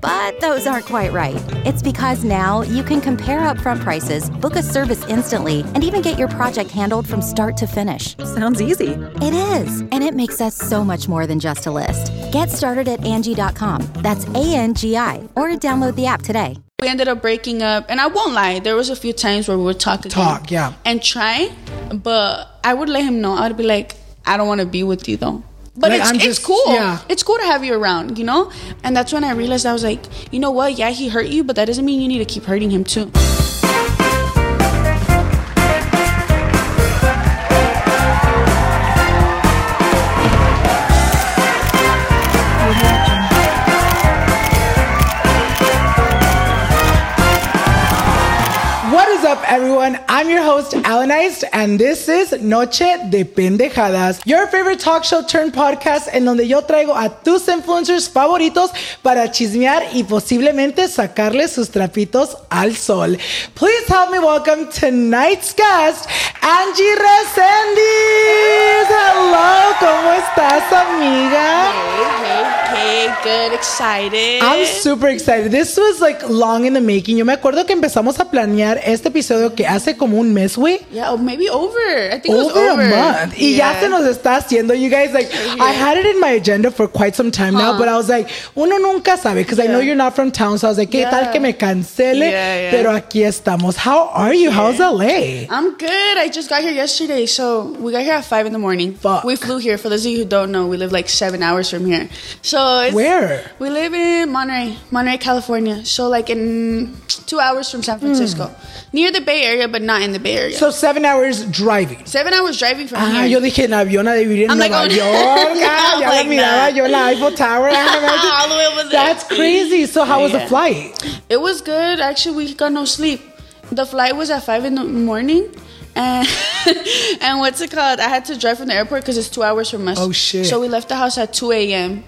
But those aren't quite right. It's because now you can compare upfront prices, book a service instantly, and even get your project handled from start to finish. Sounds easy. It is, and it makes us so much more than just a list. Get started at Angie.com. That's A N G I, or download the app today. We ended up breaking up, and I won't lie. There was a few times where we would talk again, Talk, yeah. and try, but I would let him know. I would be like, I don't want to be with you though. But Like, it's I'm it's just- cool. yeah. It's cool to have you around, you know. And that's when I realized I was like, you know what? Yeah, he hurt you, but that doesn't mean you need to keep hurting him too. Everyone? I'm your host, Alanized, and this is Noche de Pendejadas, your favorite talk show turned podcast en donde yo traigo a tus influencers favoritos para chismear y posiblemente sacarles sus trapitos al sol. Please help me welcome tonight's guest, Angie Resendiz. Hello, ¿cómo estás, amiga? Hey, hey, hey, good, excited. I'm super excited. This was like long in the making. Yo me acuerdo que empezamos a planear este episodio que hace como un mes, güey. yeah, oh, maybe over. I think it was Over, over a month. Y ya Yeah. se nos está haciendo. You guys, like, I had it in my agenda for quite some time now, uh-huh. but I was like, uno nunca sabe, because I know you're not from town, so I was like, ¿qué Yeah. tal que me cancele? Yeah, yeah. Pero aquí estamos. How are you? How's LA? I'm good. I just got here yesterday, so we got here at five in the morning. Fuck. We flew here. For those of you who don't know, we live like seven hours from here. So it's, Where? We live in Monterey, Monterey, California. So like in two hours from San Francisco, hmm. near the Bay Area, but not in the Bay Area. So seven hours driving. seven hours driving from Ah, here. yo dije en avión a vivir en I'm like, oh, York. Ah, ya like, miraba yo la Eiffel Tower. Ah, All the way over there. That's crazy. So how was the flight? It was good. Actually, we got no sleep. The flight was at five in the morning. And and what's it called? I had to drive from the airport because it's two hours from us. Oh, shit. So we left the house at two a.m.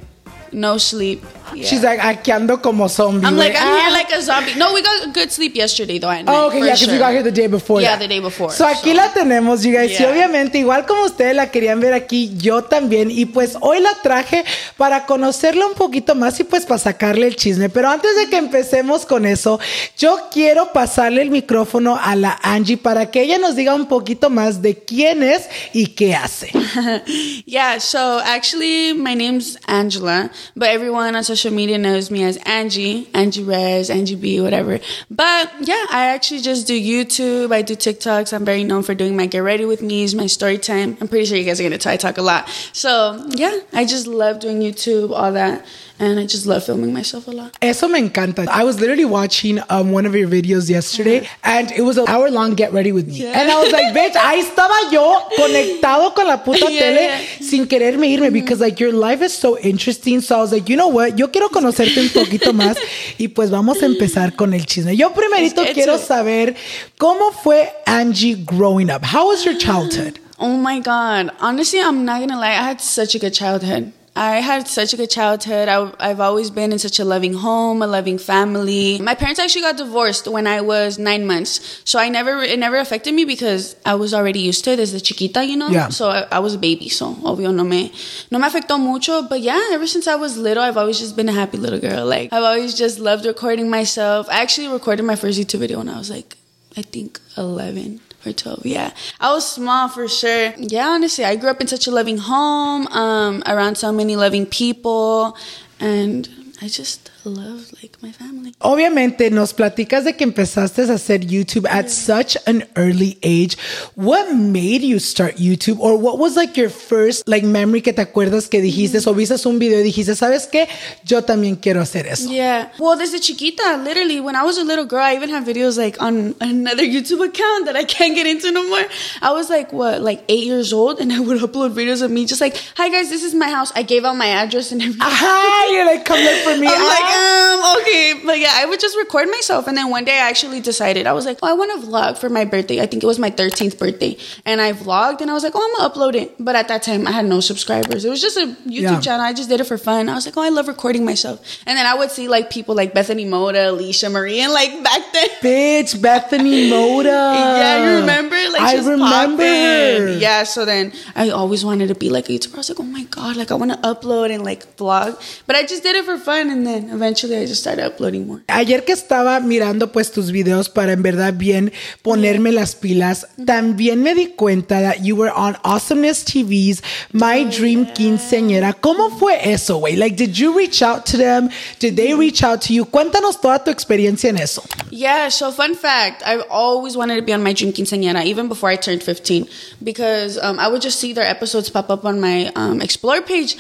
No sleep. Yeah. She's like, aquí ando como zombie. I'm like, güey. I'm Ah. here like a zombie. No, we got good sleep yesterday though. At night, Oh, okay, yeah, because sure. we got here the day before. Yeah, that. the day before, So aquí so- la tenemos, you guys. Y Yeah. obviamente, igual como ustedes la querían ver aquí, yo también. Y pues hoy la traje para conocerla un poquito más y pues para sacarle el chisme. Pero antes de que empecemos con eso, yo quiero pasarle el micrófono a la Angie para que ella nos diga un poquito más de quién es y qué hace. Yeah, so actually, my name's Angela, but everyone on social media knows me as Angie, Angie Rez, Angie B, whatever. But yeah, I actually just do YouTube. I do TikToks. I'm very known for doing my Get Ready with Me's, my story time. I'm pretty sure you guys are gonna try talk a lot. So yeah, I just love doing YouTube, all that, and I just love filming myself a lot. Eso me encanta. I was literally watching um, one of your videos yesterday and it was an hour long get ready with me. And I was like, bitch, ahí estaba yo conectado con la puta Yeah, tele yeah. sin quererme irme because like your life is so interesting. So I was like, you know what? Yo quiero conocerte un poquito más y pues vamos a empezar con el chisme. Yo primerito quiero to it. saber cómo fue Angie growing up. How was your childhood? Oh my God. Honestly, I'm not going to lie. I had such a good childhood. I had such a good childhood. I, I've always been in such a loving home, a loving family. My parents actually got divorced when I was nine months. So I never, it never affected me because I was already used to it desde chiquita, you know? Yeah. So I, I was a baby. So obvio no me, no me afectó mucho. But yeah, ever since I was little, I've always just been a happy little girl. Like I've always just loved recording myself. I actually recorded my first YouTube video when I was like, I think 11 or 12. Yeah. I was small for sure. Yeah, honestly, I grew up in such a loving home, um, around so many loving people. And I just love like my family. Obviamente nos platicas de que empezaste a hacer YouTube at such an early age. What made you start YouTube or what was like your first like memory que te acuerdas que dijiste mm-hmm. o viste un video y dijiste, ¿sabes qué? Yo también quiero hacer eso. Yeah. Well, desde chiquita, literally, when I was a little girl, I even have videos like on another YouTube account that I can't get into no more. I was like, what, like eight years old, and I would upload videos of me just like, hi guys, this is my house. I gave out my address and everything. Aha, you're like, come look for me. I'm like, um, okay. But yeah, I would just record myself. And then one day I actually decided, I was like, oh, I want to vlog for my birthday. I think it was my 13th birthday. And I vlogged and I was like, oh, I'm going to upload it. But at that time, I had no subscribers. It was just a YouTube Yeah. channel. I just did it for fun. I was like, oh, I love recording myself. And then I would see like people like Bethany Mota, Alisha Marie, and like back then. Bitch, Bethany Mota. Yeah, you remember? Like I remember. Yeah, so then I always wanted to be like a YouTuber. I was like, oh my god, like I want to upload and like vlog, but I just did it for fun, and then eventually I just started uploading more. Ayer que estaba mirando pues tus videos para en verdad bien ponerme las pilas, también me di cuenta that you were on Awesomeness TV's My Dream Quinceañera. ¿Cómo fue eso, güey? Like, did you reach out to them? Did they reach out to you? Cuéntanos toda tu experiencia en eso. Yeah, so fun fact, I've always wanted to be on my Dream Quinceañera, even before I turned 15, because um, I would just see their episodes pop up on my um, Explore page.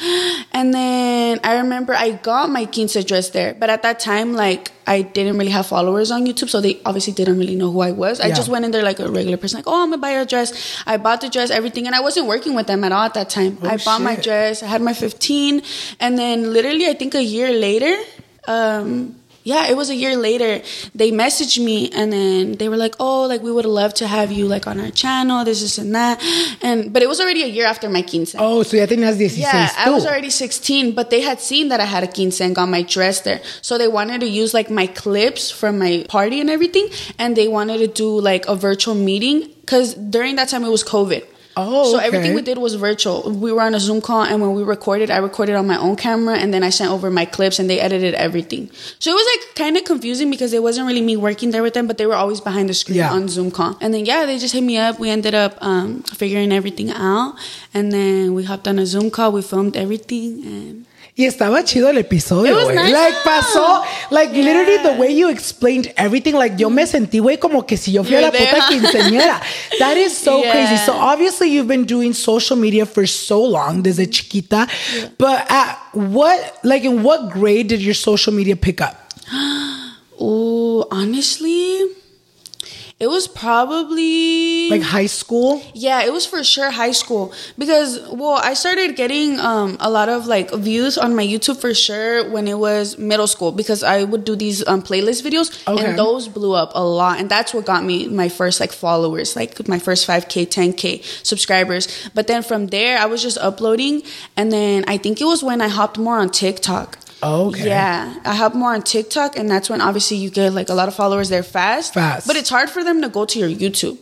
And then I remember I got my quince dress there, but at that time, like, I didn't really have followers on YouTube, so they obviously didn't really know who I was. I Yeah. just went in there like a regular person, like, oh, I'm gonna buy a dress. I bought the dress, everything, and I wasn't working with them at all at that time. I bought my dress, I had my 15, and then literally, I think a year later, um, yeah, it was a year later. They messaged me and then they were like, "Oh, like we would love to have you like on our channel, this, this, and that." And but it was already a year after my quince. Oh, so ya tenías 16 Yeah, I was already 16, but they had seen that I had a quince and got my dress there. So they wanted to use like my clips from my party and everything. And they wanted to do like a virtual meeting because during that time it was COVID. Oh, so okay. everything we did was virtual. We were on a Zoom call, and when we recorded, I recorded on my own camera, and then I sent over my clips, and they edited everything. So it was like kind of confusing because it wasn't really me working there with them, but they were always behind the screen Yeah. on Zoom call. And then yeah, they just hit me up. We ended up um, figuring everything out, and then we hopped on a Zoom call. We filmed everything, and Y estaba chido el episodio, güey. nice. Like, pasó, like, literally the way you explained everything, like, yo me sentí, güey, como que si yo fui a la there, puta huh? quinceañera. That is so Yeah. crazy. So, obviously, you've been doing social media for so long, desde chiquita. But at what, like, in what grade did your social media pick up? oh, honestly, it was probably Like, high school? Yeah, it was for sure high school because well, I started getting um, a lot of like views on my YouTube for sure when it was middle school because I would do these um, playlist videos Okay. and those blew up a lot and that's what got me my first like followers, like my first 5k, 10k subscribers. But then from there, I was just uploading and then I think it was when I hopped more on TikTok. Oh, okay. Yeah, I help more on TikTok, and that's when obviously you get like a lot of followers there fast. Fast. But it's hard for them to go to your YouTube.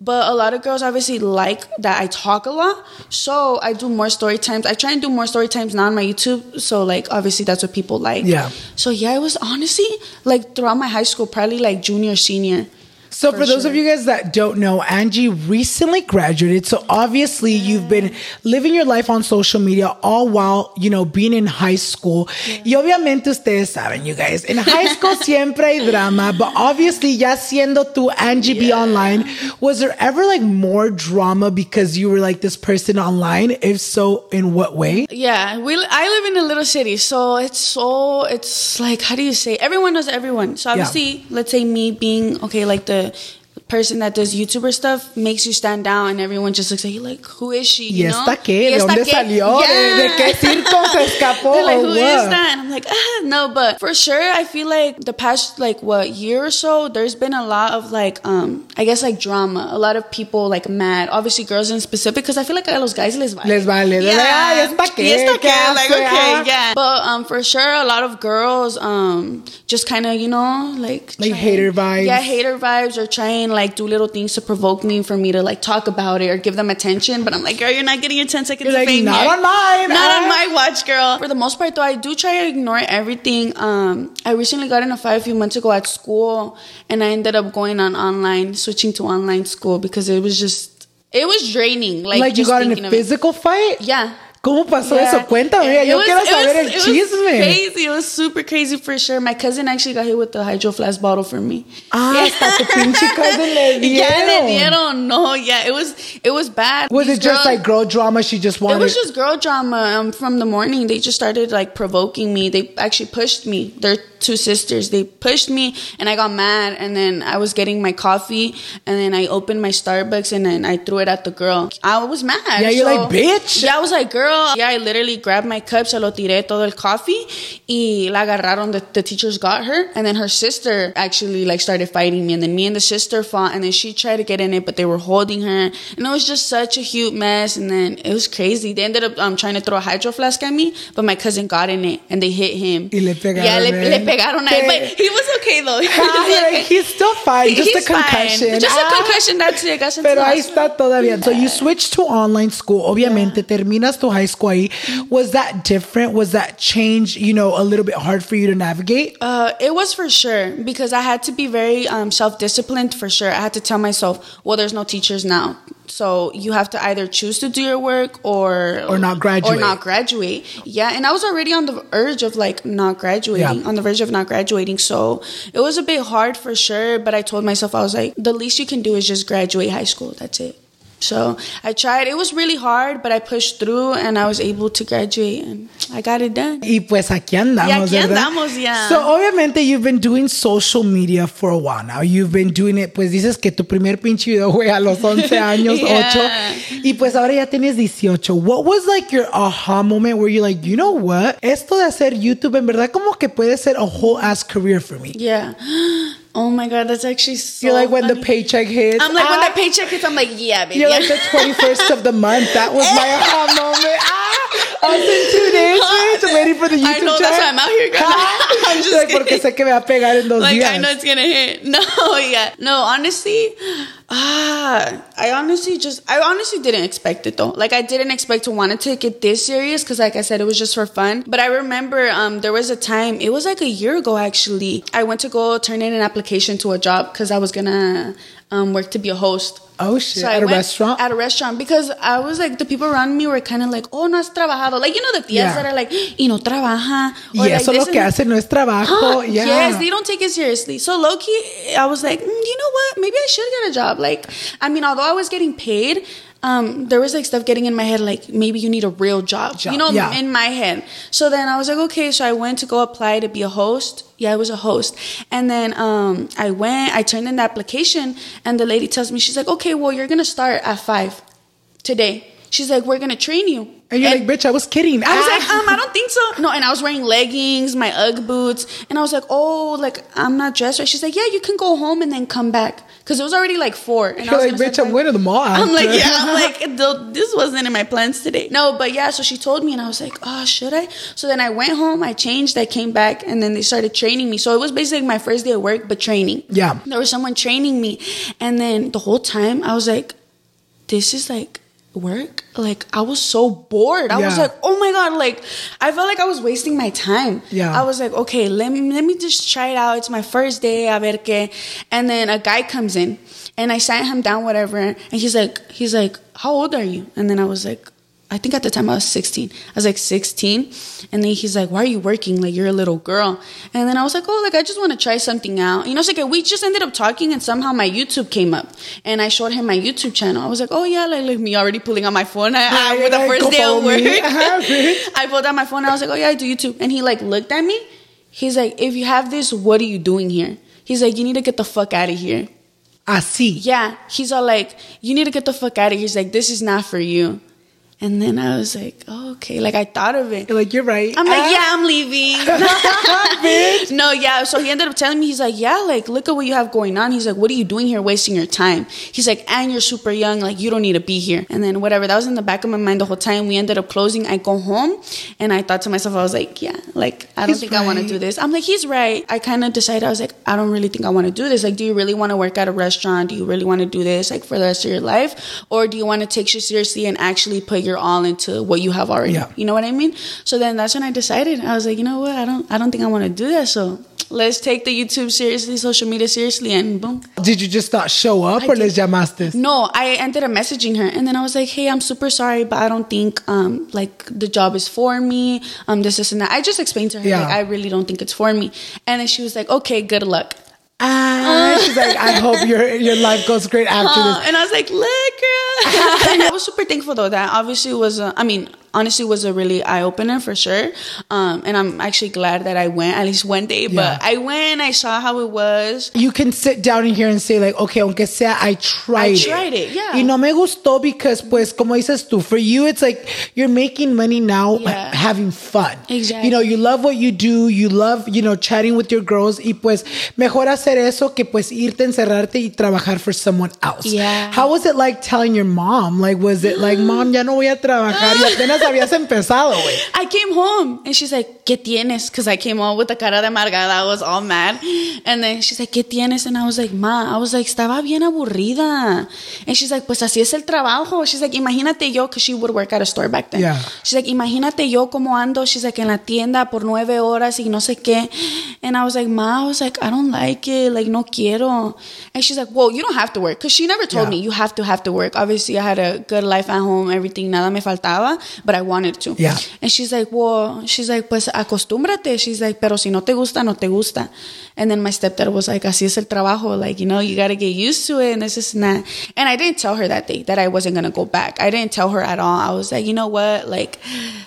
But a lot of girls obviously like that I talk a lot, so I do more story times. I try and do more story times now on my YouTube, so like obviously that's what people like. Yeah. So yeah, it was honestly like throughout my high school, probably like junior, senior. So, for, those of you guys that don't know, Angie recently graduated. So, obviously, you've been living your life on social media all while, you know, being in high school. Y obviamente, ustedes saben, you guys, in high school siempre hay drama, but obviously, ya siendo tu Angie B online, was there ever like more drama because you were like this person online? If so, in what way? Yeah, we. I live in a little city, so it's so it's like how do you say? Everyone knows everyone. So obviously, let's say me being okay, like the äh, person that does YouTuber stuff makes you stand out, and everyone just looks at you like, "Who is she?" ¿Y You know? esta qué? ¿Y ¿De esta dónde qué? salió? ¿De- de qué circo se escapó? They're like, "Who is that?" And I'm like, ah, no, but for sure, I feel like the past like what year or so, there's been a lot of like, um, I guess like drama. A lot of people like mad. Obviously, girls in specific, because I feel like a los guys les vale. Les vale. They're like, "Ay, ¿esta qué? ¿Y esta ¿Qué qué? Like, okay, Ah. yeah. But um, for sure, a lot of girls um just kind of you know like Like try- hater vibes. Yeah, hater vibes, or try and like do little things to provoke me for me to like talk about it or give them attention. But I'm like, girl, you're not getting your 10 seconds You're of like, fame "Not here. on mine, Not ah." on my watch, girl. For the most part, though, I do try to ignore everything. Um, I recently got in a fight a few months ago at school, and I ended up going on online, switching to online school because it was just, it was draining. Like, Like, you got in a physical fight? Yeah. ¿Cómo pasó Yeah. eso? Cuéntame, It yo was- quiero saber was- el it was chisme. crazy. It was super crazy for sure. My cousin actually got hit with the hydro flask bottle for me. Ah, hasta tu pinche cousin le Yeah, le dieron. dieron. No, yeah, it was it was bad. Was These it just girls- like girl drama? She just wanted. It was just girl drama um, from the morning. They just started like provoking me. They actually pushed me. They're two sisters. They pushed me, and I got mad. And then I was getting my coffee, and then I opened my Starbucks, and then I threw it at the girl. I was mad. Yeah, you're like, "Bitch." Yeah, I was like, girl. Yeah, I literally grabbed my cup, se lo tiré todo el coffee, y la agarraron. The, the teachers got her, and then her sister actually like started fighting me, and then me and the sister fought, and then she tried to get in it, but they were holding her, and it was just such a huge mess. And then it was crazy. They ended up um, trying to throw a hydro flask at me, but my cousin got in it, and they hit him. Y le pegaron Yeah, le, le pegaron a él, but he was okay though. He was Ah, okay. he's still fine. Just He's a concussion. Fine. Just Ah. a concussion. That's it. To Pero ahí está todavía. So you switched to online school. Obviamente, terminas tu high school ahí. Was that different? Was that change, you know, a little bit hard for you to navigate? Uh, it was for sure because I had to be very um, self disciplined for sure. I had to tell myself, well, there's no teachers now. So you have to either choose to do your work or Or not graduate. Or not graduate. Yeah, and I was already on the urge of like not graduating, Yeah. on the verge of not graduating. So it was a bit hard for sure. But I told myself I was like, the least you can do is just graduate high school. That's it. So I tried. It was really hard, but I pushed through and I was able to graduate and I got it done. Y pues aquí andamos, Y aquí ¿verdad? andamos, yeah. So, obviamente, you've been doing social media for a while now. You've been doing it, pues dices que tu primer pinche video fue a los 11 años, Yeah. 8. Y pues ahora ya tienes 18. What was like your aha moment where you're like, you know what? Esto de hacer YouTube, en verdad, como que puede ser a whole ass career for me. Yeah. Oh my god, that's actually so. You're like when the paycheck hits. I'm like when ah, the paycheck hits, I'm like, yeah, baby. You're like the 21st of the month. That was my aha moment. Ah, I was in two days, bitch, waiting for the YouTube I know that's why I'm out here. I'm just like, porque kidding. sé que me va a pegar en dos like días. I know it's gonna hit. No, yeah, no. Honestly, ah, I honestly just, I honestly didn't expect it though. Like I didn't expect to want to take it this serious because, like I said, it was just for fun. But I remember, um, there was a time. It was like a year ago actually. I went to go turn in an application to a job because I was gonna um, work to be a host. Oh, shit. I At a went restaurant? At a restaurant because I was like the people around me were kind of like, oh, no has trabajado. Like you know the tias Yeah. that are like, y no trabaja. Or, like, eso this lo que that. hace no es trabajo. Huh? yeah. Yes, they don't take it seriously. So low key, I was like, mm, you know what? Maybe I should get a job. Like, I mean, although I was getting paid, um, there was like stuff getting in my head, like maybe you need a real job. Job, You know, yeah. in my head. So then I was like, okay. So I went to go apply to be a host. Yeah, I was a host. And then um, I went, I turned in the application, and the lady tells me, she's like, okay, well, you're gonna start at five today. She's like, we're gonna train you. and you're like, bitch, I was kidding. I was Ah. like, um, I don't think so. No, and I was wearing leggings, my UGG boots, and I was like, oh, like I'm not dressed right. She's like, yeah, you can go home and then come back because it was already like four. And I You're was like, bitch, I'm going to the mall. I'm like, yeah, I'm like, this wasn't in my plans today. No, but yeah, so she told me, and I was like, oh, should I? So then I went home, I changed, I came back, and then they started training me. So it was basically my first day of work, but training. Yeah. There was someone training me, and then the whole time I was like, this is like work? Like i was so bored. I was like oh my god like i felt like i was wasting my time. Yeah. i was like okay let me let me just try it out. It's my first day a ver que and then a guy comes in and i sat him down whatever and he's like he's like how old are you? And then i was like I think at the time I was 16. I was like 16. And then he's like, Why are you working? Like, you're a little girl. And then I was like, Oh, like, I just want to try something out. You know, it's like we just ended up talking and somehow my YouTube came up. And I showed him my YouTube channel. I was like, Oh, yeah, like, like me already pulling out my phone I, I, the first day of work. me." Uh-huh, bitch. I pulled out my phone I was like, Oh, yeah, I do YouTube. And he like looked at me. He's like, If you have this, what are you doing here? He's like, You need to get the fuck out of here. I see. Yeah, he's all like, "You need to get the fuck out of here." He's like, "This is not for you." And then I was like, oh, okay. Like I thought of it. Like, you're right. I'm like, Ah. yeah, I'm leaving. no, yeah. So he ended up telling me, he's like, yeah, like, look at what you have going on. He's like, what are you doing here wasting your time? He's like, and you're super young. Like, you don't need to be here. And then whatever. That was in the back of my mind the whole time. We ended up closing. I go home and I thought to myself, I was like, yeah, like, I don't He's think I want to do this. I'm like, he's right. I kind of decided, I was like, I don't really think I want to do this. Like, do you really want to work at a restaurant? Do you really want to do this, like, for the rest of your life? Or do you want to take shit seriously and actually put your all into what you have already? Yeah. You know what I mean? So then that's when I decided. I was like, you know what? I don't I don't think I want to do that. So let's take the YouTube seriously, social media seriously, and boom. Did you just not show up I or did. les llamaste? No, I ended up messaging her, and then I was like, "Hey, I'm super sorry, but I don't think um like the job is for me. Um, this, this, and that." I just explained to her Yeah. like I really don't think it's for me, and then she was like, "Okay, good luck." Ah, she's like, I hope your your life goes great after Uh, this. and I was like, look, girl. And I was super thankful though. That obviously was, a, I mean, honestly was a really eye opener for sure. Um, and I'm actually glad that I went at least one day. Yeah. But I went, I saw how it was. You can sit down in here and say like, okay, aunque sea, I tried I tried it, yeah. Y no me gustó because, pues, como dices tú, for you, it's like you're making money now, Yeah. having fun. Exactly. You know, you love what you do, you love, you know, chatting with your girls, y pues, mejor hacer eso que pues irte, encerrarte y trabajar for someone else. Yeah. How was it like telling your mom? Like, was it like, mom, ya no voy a trabajar y apenas habías empezado, güey? I came home and she's like, ¿qué tienes? Because I came home with a cara de amargada. I was all mad. And then she's like, ¿qué tienes? And I was like, ma, I was like, estaba bien aburrida. And she's like, pues así es el trabajo. She's like, imagínate yo, because she would work at a store back then. Yeah. She's like, imagínate yo como ando. She's like, en la tienda por nueve horas y no sé qué. And I was like, ma, I was like, I don't like it. Like, no quiero. And she's like, well, you don't have to work. Because she never told Yeah. me you have to have to work. Obviously, I had a good life at home, everything, nada me faltaba, but I wanted to. Yeah. And she's like, well, she's like, pues acostúmbrate. She's like, pero si no te gusta, no te gusta. And then my stepdad was like, así es el trabajo. Like, you know, you got to get used to it and this is not. And I didn't tell her that day that I wasn't going to go back. I didn't tell her at all. I was like, you know what? Like,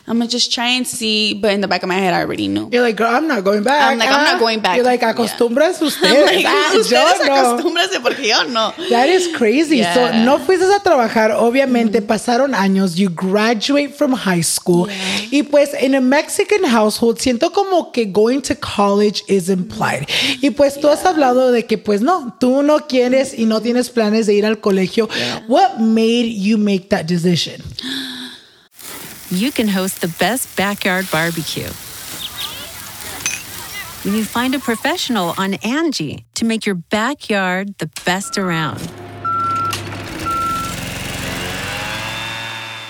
I'm going to just try and see. But in the back of my head, I already knew. You're like, girl, I'm not going back. I'm like, I'm not Ah. going back. You're like, Yeah. acostumbras ustedes. I'm like, Ah, ustedes yo no. acostúmbrense porque yo no. That is crazy. Yeah. So no fuiste a trabajar, obviamente pasaron años, you graduate from high school. Y pues in a Mexican household siento como que going to college is implied. Y pues tú has hablado de que pues no, tú no quieres y no tienes planes de ir al colegio. What made you make that decision? you can host the best backyard barbecue. When you find a professional on Angie to make your backyard the best around.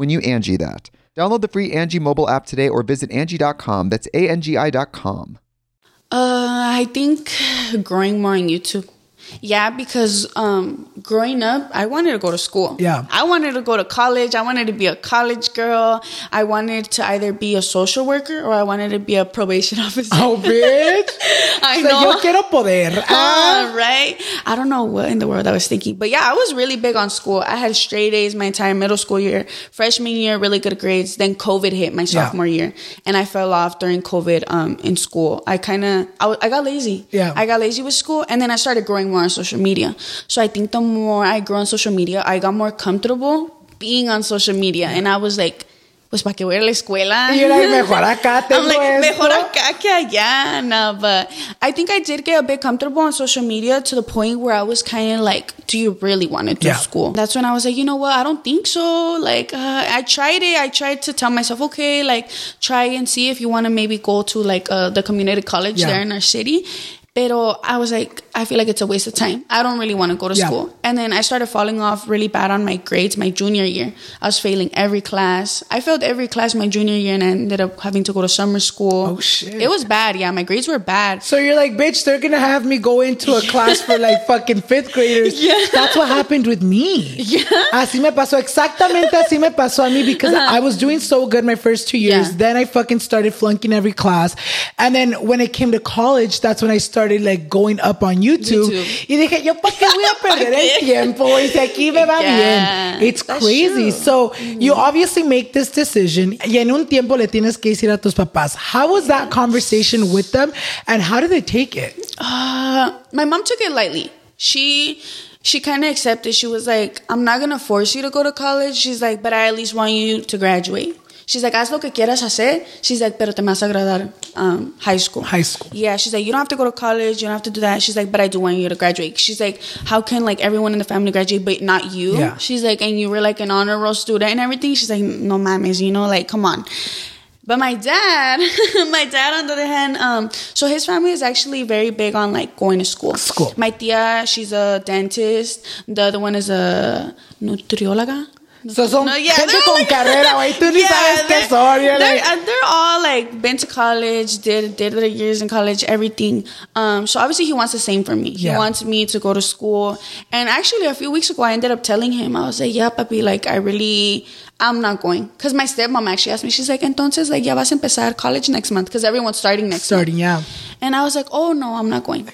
when you Angie that. Download the free Angie mobile app today or visit Angie.com. That's A N G I.com. Uh, I think growing more on YouTube. Yeah, because um, growing up, I wanted to go to school. Yeah. I wanted to go to college. I wanted to be a college girl. I wanted to either be a social worker or I wanted to be a probation officer. Oh, bitch. I So know. yo quiero poder. Ah. Ah, right? I don't know what in the world I was thinking. But yeah, I was really big on school. I had straight A's my entire middle school year. Freshman year, really good grades. Then COVID hit my Yeah. sophomore year. And I fell off during COVID um, in school. I kind of, I, w- I got lazy. Yeah. I got lazy with school. And then I started growing more on social media. So I think the more I grew on social media, I got more comfortable being on social media. And I was like, pues para que voy a la escuela. You're like, mejor acá tengo I'm like, esto. mejor acá que allá. No, but I think I did get a bit comfortable on social media to the point where I was kind of like, do you really want to do Yeah. school? That's when I was like, you know what? I don't think so. Like, uh, I tried it. I tried to tell myself, okay, like, try and see if you want to maybe go to like uh, the community college Yeah. there in our city. Pero I was like, I feel like it's a waste of time. I don't really want to go to Yeah. school. And then I started falling off really bad on my grades my junior year. I was failing every class. I failed every class my junior year and I ended up having to go to summer school. Oh, shit. It was bad. Yeah, my grades were bad. So you're like, bitch, they're gonna have me go into a class for like fucking fifth graders. Yeah. That's what happened with me. Yeah. Así me pasó. Exactamente así me pasó a mí because uh-huh. I was doing so good my first two years. Yeah. Then I fucking started flunking every class. And then when it came to college, that's when I started like going up on YouTube. YouTube. Y dije, yo, ¿para qué voy a perder el tiempo? Y si aquí me va Yeah, bien. It's crazy. true. So you obviously make this decision y en un tiempo le tienes que decir a tus papás. How was that conversation with them and how did they take it? Uh, my mom took it lightly. She she kind of accepted. She was like, "I'm not gonna force you to go to college." She's like, "But I at least want you to graduate." She's like, "Haz lo que quieras hacer." She's like, "Pero te vas a agradar um, high school." High school. Yeah, she's like, you don't have to go to college, you don't have to do that. She's like, but I do want you to graduate. She's like, how can like everyone in the family graduate, but not you? Yeah. She's like, and you were like an honor roll student and everything. She's like, no mames, you know, like come on. But my dad, my dad on the other hand, um, so his family is actually very big on like going to school. School. My tia, she's a dentist. The other one is a nutrióloga. So son No, yeah, gente they're con like- carrera, güey. Tú ni sabes qué son. They're, like, uh, they're all like been to college, did did their years in college, everything. Um, so obviously he wants the same for me. He wants me to go to school. And actually, a few weeks ago, I ended up telling him, I was like, "Yeah, papi, like I really, I'm not going." Because my stepmom actually asked me, she's like, "Entonces, like, ya vas a empezar college next month?" Because everyone's starting next starting, month. yeah. And I was like, "Oh no, I'm not going."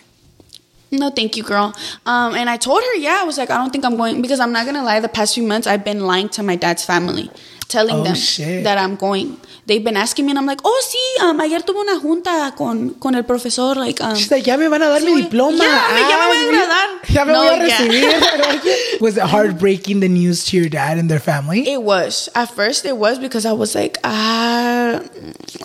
No, thank you, girl. Um, and I told her, yeah, I was like, I don't think I'm going because I'm not gonna lie. The past few months, I've been lying to my dad's family, telling Oh, them shit. that I'm going. They've been asking me, and I'm like, oh, sí. Um, ayer tuve una junta con con el profesor, like, um, She's like, ya me van a dar Sí, mi diploma. Ya, me- ya me voy a graduar. Ya me No, voy a yeah. recibir. Was it heartbreaking the news to your dad and their family? It was at first. It was because I was like, ah,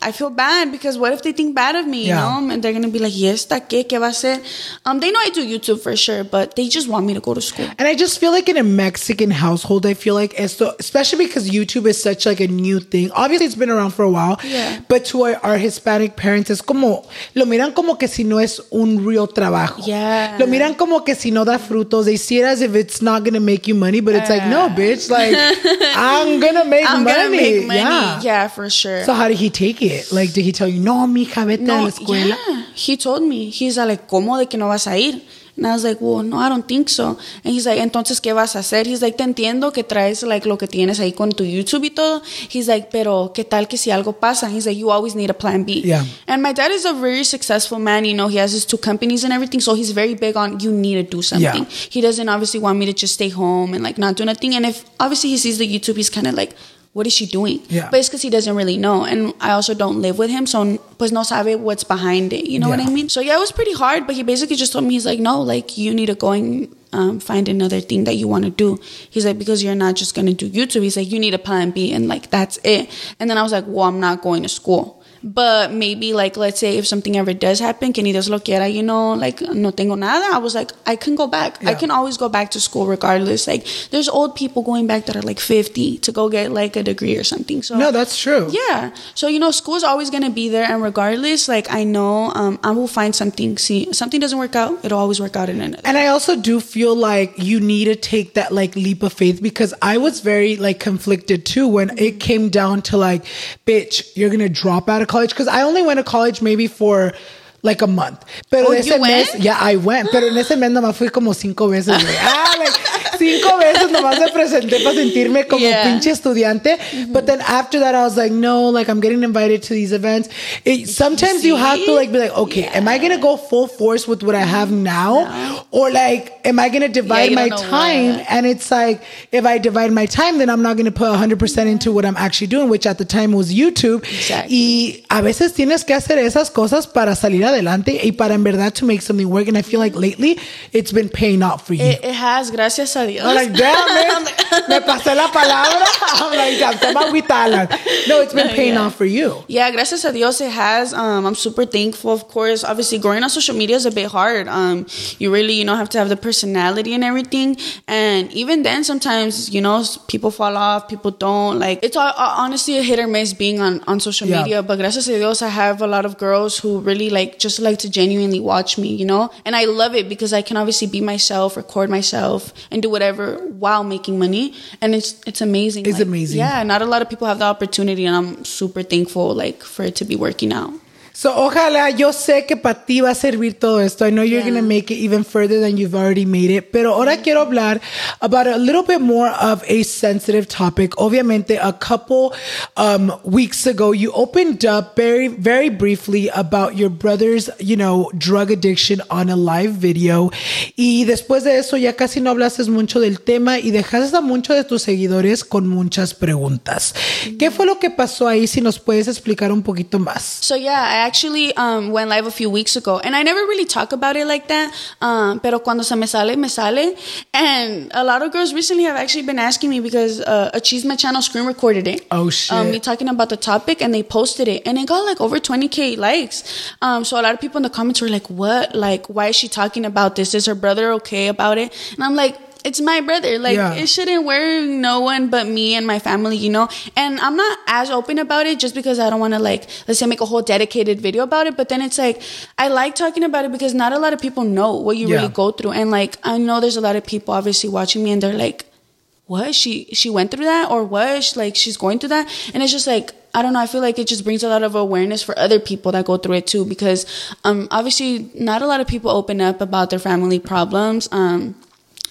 I feel bad because what if they think bad of me? Yeah. You know, and they're gonna be like, yes, ¿esta qué? ¿Qué va a hacer? Um, they know I do YouTube for sure, but they just want me to go to school. And I just feel like in a Mexican household, I feel like esto, especially because YouTube is such like a new thing. Obviously, it's been around for a while. Yeah. But to our, our Hispanic parents, es como, lo miran como que si no es un real trabajo. Yeah. Lo miran como que si no da frutos. They see it as if it's not going to make you money, but it's like, no, bitch. Like, I'm going to make I'm money. gonna make money. Yeah. Yeah, for sure. So how did he take it? Like, did he tell you, no, mija, vete a la escuela? yeah. He told me. He's like, ¿cómo de que no vas a ir? And I was like, well, no, I don't think so. And he's like, entonces, ¿qué vas a hacer? He's like, te entiendo que traes like lo que tienes ahí con tu YouTube y todo. He's like, pero ¿qué tal que si algo pasa? He's like, you always need a plan B. Yeah. And my dad is a very successful man. You know, he has his two companies and everything. So he's very big on you need to do something. Yeah. He doesn't obviously want me to just stay home and like not do nothing. And if obviously he sees the YouTube, he's kind of like, what is she doing? Yeah. But it's because he doesn't really know. And I also don't live with him. So pues no sabe what's behind it. You know what I mean? So yeah, it was pretty hard. But he basically just told me, he's like, no, like you need to go and um, find another thing that you want to do. He's like, because you're not just going to do YouTube. He's like, you need a plan B. And like, that's it. And then I was like, well, I'm not going to school. But maybe like let's say if something ever does happen, que ni Dios lo quiera, you know, like no tengo nada. I was like, I can go back. I can always go back to school regardless. Like there's old people going back that are like 50 to go get like a degree or something. So No, that's true. yeah. So you know, school's always gonna be there, and regardless, like I know, um, I will find something. See, something doesn't work out, it'll always work out in another. And I also do feel like you need to take that like leap of faith because I was very like conflicted too when it came down to like, bitch, you're gonna drop out of college. Because I only went to college maybe for like a month. Pero Oh, ese you mes, went? yeah, I went. Pero en ese mes nomás fui como cinco veces, güey. Ah, like, cinco veces nomás me presenté para sentirme como Yeah. pinche estudiante. But then after that, I was like, no, like I'm getting invited to these events. It, sometimes you have to like be like, okay, am I gonna go full force with what I have now, or like, am I gonna divide you my time? And it's like, if I divide my time, then I'm not gonna put 100 percent into what I'm actually doing, which at the time was YouTube. Exactly. Y a veces tienes que hacer esas cosas para salir adelante y para en verdad to make something work. And I feel like lately it's been paying off for you. it, it has, gracias a Dios. I'm like, damn, man. Me pasé la palabra. I'm like, ya, toma No, it's been paying Yeah. off for you. Yeah, gracias a Dios it has. Um, I'm super thankful, of course. Obviously, growing on social media is a bit hard. Um, you really, you know, have to have the personality and everything. And even then, sometimes, you know, people fall off, people don't. Like, it's all, uh, honestly a hit or miss being on, on social Yeah. media. But gracias a Dios, I have a lot of girls who really like, just like to genuinely watch me, you know? And I love it because I can obviously be myself, record myself, and do whatever while making money. And it's, it's amazing. It's Like, amazing. Yeah, not a lot of people have the opportunity, and I'm super thankful, like, for it to be working out. So, ojalá, yo sé que para ti va a servir todo esto. I know you're Yeah. going to make it even further than you've already made it. Pero ahora quiero hablar about a little bit more of a sensitive topic. Obviamente, a couple um, weeks ago, you opened up very, very briefly about your brother's, you know, drug addiction on a live video. Y después de eso, ya casi no hablaste mucho del tema y dejaste a muchos de tus seguidores con muchas preguntas. ¿Qué fue lo que pasó ahí? Si nos puedes explicar un poquito más. So yeah, I actually um, went live a few weeks ago, and I never really talk about it like that. Um, pero cuando se me sale, me sale. And a lot of girls recently have actually been asking me because uh, a Chisme channel screen recorded it. Oh, shit. Um, me talking about the topic, and they posted it, and it got like over 20k likes. Um, so a lot of people in the comments were like, "What? Like, why is she talking about this? Is her brother okay about it?" And I'm like. It's my brother. Like Yeah. it shouldn't worry no one but me and my family, you know. And I'm not as open about it just because I don't want to like let's say make a whole dedicated video about it. But then it's like I like talking about it because not a lot of people know what you Yeah. really go through. And like I know there's a lot of people obviously watching me and they're like, "What? She she went through that, or what? She, like she's going through that?" And it's just like. I don't know. I feel like it just brings a lot of awareness for other people that go through it too, because um, obviously not a lot of people open up about their family problems. Um,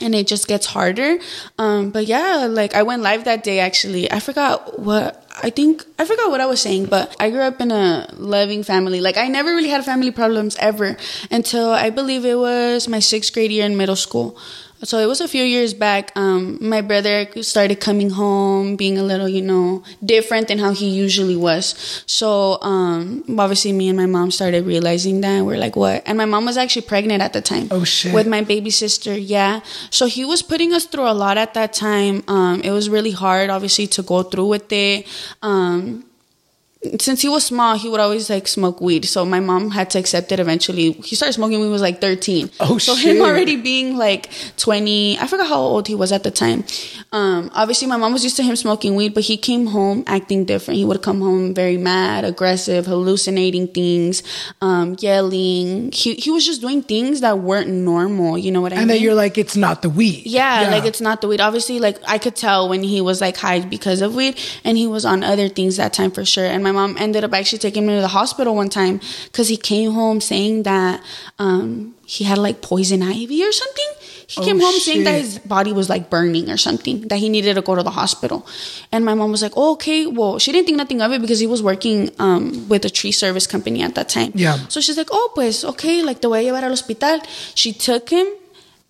and it just gets harder. Um, but yeah, like I went live that day actually. I forgot what I think I forgot what I was saying, but I grew up in a loving family. Like I never really had family problems ever until I believe it was my sixth grade year in middle school. So it was a few years back. Um, my brother started coming home, being a little, you know, different than how he usually was. So um, obviously, me and my mom started realizing that. We're like, what? And my mom was actually pregnant at the time. Oh, shit. With my baby sister, yeah. So he was putting us through a lot at that time. Um, it was really hard, obviously, to go through with it. Um, since he was small, he would always like smoke weed. So my mom had to accept it eventually. He started smoking when he was like 13. Oh, so shit. him already being like 20, I forgot how old he was at the time. Um, obviously my mom was used to him smoking weed, but he came home acting different. He would come home very mad, aggressive, hallucinating things, um, yelling. He, he was just doing things that weren't normal. You know what I mean? And then you're like, it's not the weed. Yeah, like it's not the weed. Obviously, like I could tell when he was like high because of weed, and he was on other things that time for sure. And my mom ended up actually taking him to the hospital one time because he came home saying that um, he had like poison ivy or something. He Oh, came home saying that his body was like burning or something, that he needed to go to the hospital. And my mom was like, oh, okay. Well, she didn't think nothing of it because he was working um, with a tree service company at that time. Yeah. So she's like, oh, pues, okay, like te voy a llevar al hospital. She took him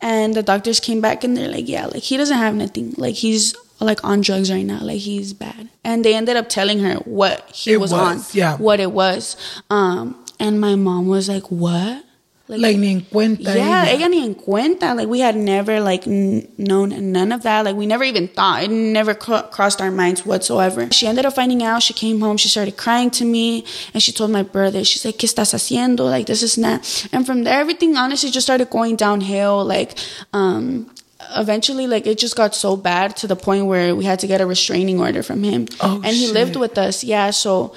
and the doctors came back and they're like, yeah, like he doesn't have nothing. Like he's like on drugs right now. Like he's bad. And they ended up telling her what he was, was, on. yeah. What it was. Um, and my mom was like, what? Like, ni en cuenta. yeah, ella. ella ni en cuenta. Like we had never like n- known none of that. Like we never even thought. It never cro- crossed our minds whatsoever. She ended up finding out. She came home. She started crying to me, and she told my brother. She's like, "¿Qué estás haciendo? Like this is not." And from there, everything honestly just started going downhill. Like, um. Eventually, like it just got so bad to the point where we had to get a restraining order from him, Oh, and he lived with us. Yeah, so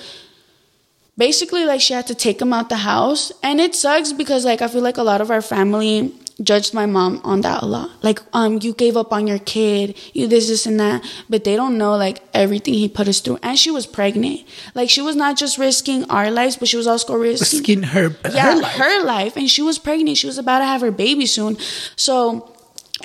basically like she had to take him out the house and it sucks because like i feel like a lot of our family judged my mom on that a lot like um you gave up on your kid you this this and that but they don't know like everything he put us through and she was pregnant like she was not just risking our lives but she was also risking Skin her, yeah, her life. her life. And she was pregnant. She was about to have her baby soon. So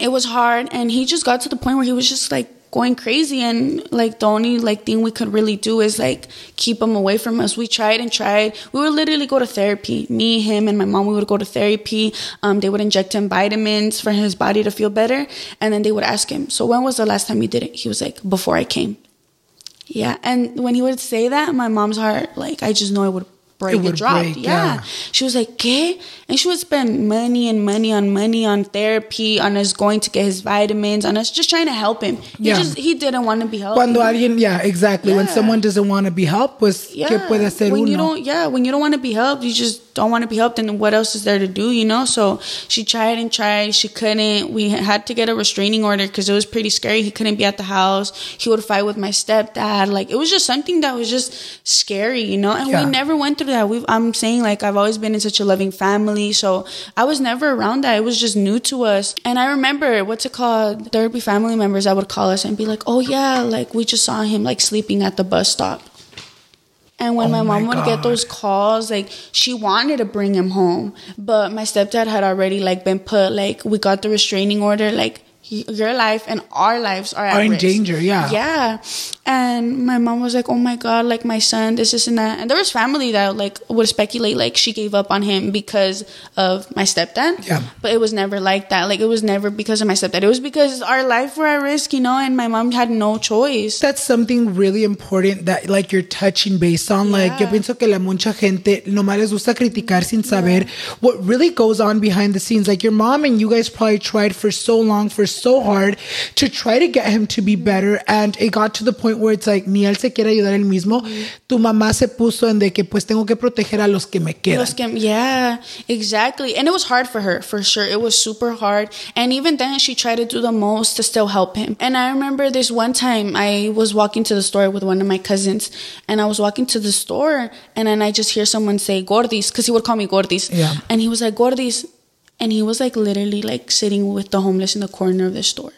it was hard. And he just got to the point where he was just like going crazy. And like the only like thing we could really do is like keep him away from us. We tried and tried. We would literally go to therapy. Me, him, and my mom, we would go to therapy. Um, they would inject him vitamins for his body to feel better. And then they would ask him, So when was the last time you did it? He was like, Before I came. Yeah, and when he would say that, my mom's heart, like I just know it would break. It It, would dropped. break, yeah. yeah. She was like, "¿Qué?" And she would spend money and money on money on therapy, on us going to get his vitamins, on us just trying to help him. He Yeah. just he didn't want to be helped. Cuando alguien, yeah, exactly. When someone doesn't want to be helped, pues, ¿qué puede hacer when uno? you don't yeah when you don't want to be helped you just don't want to be helped and what else is there to do you know so she tried and tried she couldn't we had to get a restraining order because it was pretty scary he couldn't be at the house he would fight with my stepdad like it was just something that was just scary you know and Yeah. we never went through that we i'm saying like i've always been in such a loving family so i was never around that. It was just new to us. And i remember what's it called? Therapy family members that would call us and be like oh yeah like we just saw him like sleeping at the bus stop. And when Oh my my mom would get those calls, like she wanted to bring him home, but my stepdad had already like been put like we got the restraining order, like your life and our lives are, at Are in risk. danger, yeah. Yeah. And my mom was like, "Oh my god, like my son, this, this, and that." And there was family that like would speculate like she gave up on him because of my stepdad. Yeah. But it was never like that. Like it was never because of my stepdad. It was because our life were at risk, you know. And my mom had no choice. That's something really important that like you're touching based on. Like yo Yeah. pienso que la mucha gente nomás les gusta criticar sin saber what really goes on behind the scenes. Like your mom and you guys probably tried for so long, for so hard to try to get him to be mm-hmm. better, and it got to the point where it's like ni él se quiere ayudar él mismo. Mm-hmm. Tu mamá se puso en de que pues tengo que proteger a los que me quedan. Los que- yeah, exactly. And it was hard for her, for sure. It was super hard. And even then, she tried to do the most to still help him. And I remember this one time I was walking to the store with one of my cousins, and I was walking to the store, and then I just hear someone say Gordis, because he would call me Gordis. Yeah. And he was like, Gordis. And he was like literally like sitting with the homeless in the corner of the store.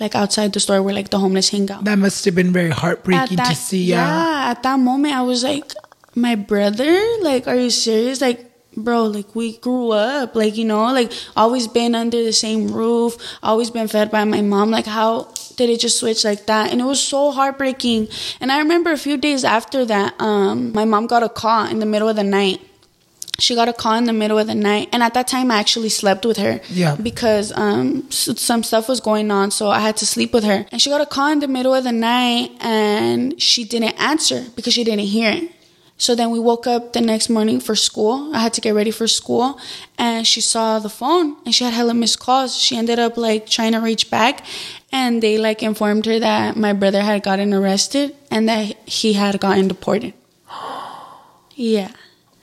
Like outside the store where like the homeless hang out That must have been very heartbreaking to see. Yeah. yeah, at that moment, I was like, my brother, like, are you serious? Like, bro, like, we grew up, like, you know, like, always been under the same roof, always been fed by my mom. Like, how did it just switch like that? And it was so heartbreaking. And I remember a few days after that, um, my mom got a call in the middle of the night. She got a call in the middle of the night, and at that time, I actually slept with her. Yeah. Because um, some stuff was going on, so I had to sleep with her. And she got a call in the middle of the night, and she didn't answer because she didn't hear it. So then we woke up the next morning for school. I had to get ready for school, and she saw the phone, and she had hella missed calls. She ended up like trying to reach back, and they like informed her that my brother had gotten arrested and that he had gotten deported. Yeah.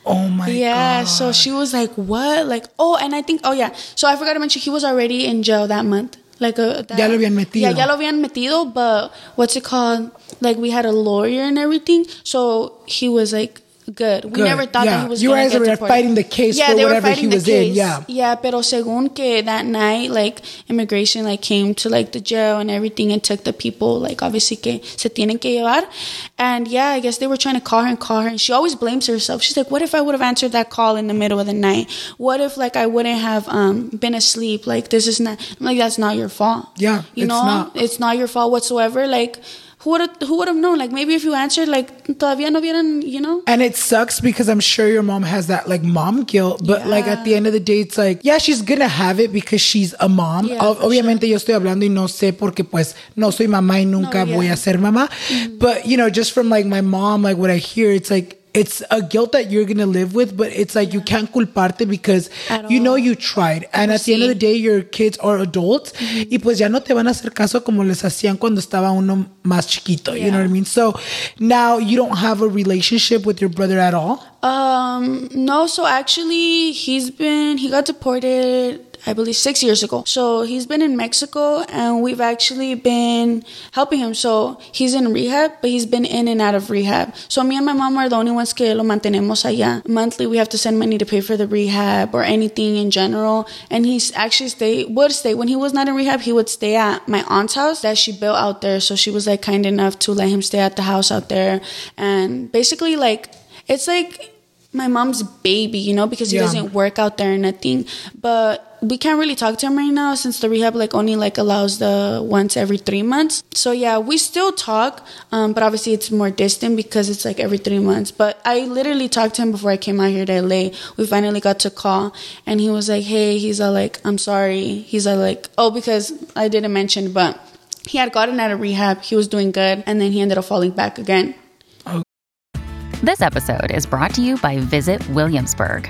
Oh my Yeah, god. so she was like, "What?" Like, oh, and I think, oh yeah. So I forgot to mention he was already in jail that month. Like, uh, that, Ya lo habían metido. Yeah, ya lo habían metido, but what's it called? Like, we had a lawyer and everything, so he was like good. We Good, never thought yeah. that he was. You guys were fighting the case yeah, for they were whatever he fighting the was in, case. yeah. yeah. Pero según que that night, like immigration, like came to like the jail and everything, and took the people, like obviously que se tienen que llevar, and yeah, I guess they were trying to call her and call her, and she always blames herself. She's like, "What if I would have answered that call in the middle of the night? What if like I wouldn't have um been asleep? Like this is not I'm like that's not your fault. Yeah, you it's know, not. it's not your fault whatsoever. Like." Who would have, who would have known? Like maybe if you answered, like todavía no vieran, you know. And it sucks because I'm sure your mom has that like mom guilt, but like at the end of the day, it's like, yeah, she's gonna have it because she's a mom. Yeah, Obviamente yo estoy hablando y no sé porque pues no soy mamá y nunca No, voy a ser mamá. Mm-hmm. But you know, just from like my mom, like what I hear, it's like, it's a guilt that you're gonna live with, but it's like you can't culparte because you know you tried. And at the end of the day, your kids are adults Mm-hmm. y pues ya no te van a hacer caso como les hacían cuando estaba uno más chiquito. You know what I mean? So now you don't have a relationship with your brother at all. Um, no, so actually, he's been, he got deported, I believe, six years ago. So he's been in Mexico and we've actually been helping him. So he's in rehab, but he's been in and out of rehab. So me and my mom are the only ones que lo mantenemos allá. Monthly, we have to send money to pay for the rehab or anything in general. And he's actually stay, would stay, when he was not in rehab, he would stay at my aunt's house that she built out there. So she was like kind enough to let him stay at the house out there. And basically, like, it's like my mom's baby, you know, because he Yeah. doesn't work out there or nothing. But we can't really talk to him right now since the rehab like only like allows the once every three months. So yeah, we still talk, um, but obviously it's more distant because it's like every three months. But I literally talked to him before I came out here to LA. We finally got to call, and he was like, "Hey," he's all like, "I'm sorry." He's all like, "Oh," because I didn't mention, but he had gotten out of rehab. He was doing good, and then he ended up falling back again. This episode is brought to you by Visit Williamsburg.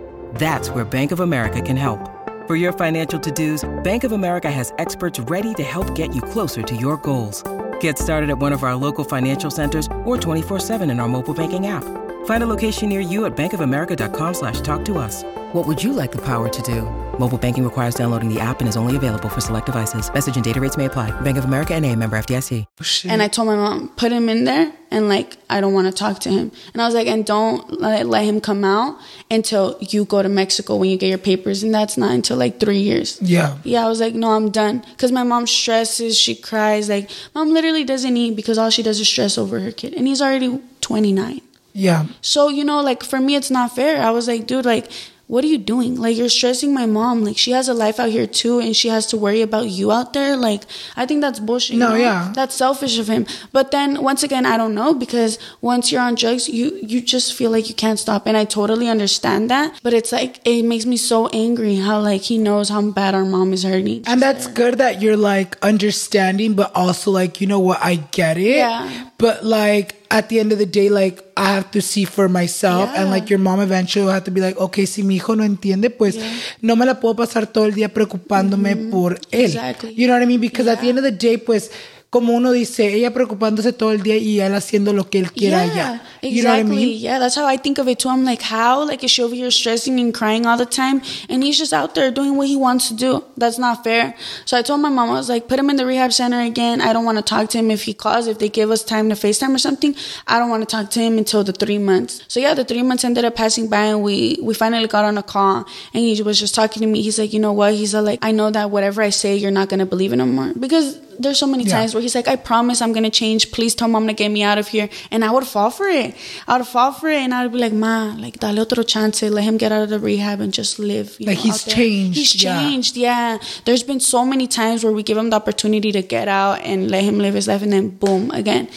That's where Bank of America can help. For your financial to dos, Bank of America has experts ready to help get you closer to your goals. Get started at one of our local financial centers or 24-7 in our mobile banking app. Find a location near you at bankofamerica.com slash talk to us. What would you like the power to do? Mobile banking requires downloading the app and is only available for select devices. Message and data rates may apply. Bank of America and a member FDIC. And I told my mom, put him in there and like, I don't want to talk to him. And I was like, and don't let, let him come out until you go to Mexico when you get your papers. And that's not until like three years. Yeah. Yeah, I was like, no, I'm done. Because my mom stresses, she cries. Like, mom literally doesn't eat because all she does is stress over her kid. And he's already 29. Yeah. So, you know, like for me, it's not fair. I was like, dude, like, what are you doing? Like, you're stressing my mom. Like, she has a life out here too, and she has to worry about you out there. Like, I think that's bullshit. you No, know? yeah. That's selfish of him. But then, once again, I don't know because once you're on drugs, you, you just feel like you can't stop. And I totally understand that. But it's like, it makes me so angry how, like, he knows how bad our mom is hurting. And that's good that you're like understanding, but also like, you know what, I get it. Yeah. But like at the end of the day, like I have to see for myself. And like your mom eventually will have to be like, okay, si mi hijo no entiende, pues no me la puedo pasar todo el día preocupándome por él. Mm-hmm. Exactly. You know what I mean? Because at the end of the day, pues como uno dice, ella preocupándose todo el día y él haciendo lo que él quiera Yeah, allá. You know what I exactly. mean? Yeah, that's how I think of it too. I'm like, how? Like, is she over here stressing and crying all the time? And he's just out there doing what he wants to do. That's not fair. So I told my mom, I was like, put him in the rehab center again. I don't want to talk to him if he calls. If they give us time to FaceTime or something, I don't want to talk to him until the three months. So yeah, the three months ended up passing by and we, we finally got on a call and he was just talking to me. He's like, you know what? He's like, I know that whatever I say, you're not going to believe it no more. Because there's so many Yeah. times where he's like, I promise I'm gonna change. Please tell mom to get me out of here. And I would fall for it. I would fall for it and I would be like, Ma, like dale otro chance, let him get out of the rehab and just live. you Like, know, he's out there." changed, He's yeah. changed, yeah. There's been so many times where we give him the opportunity to get out and let him live his life and then boom, again.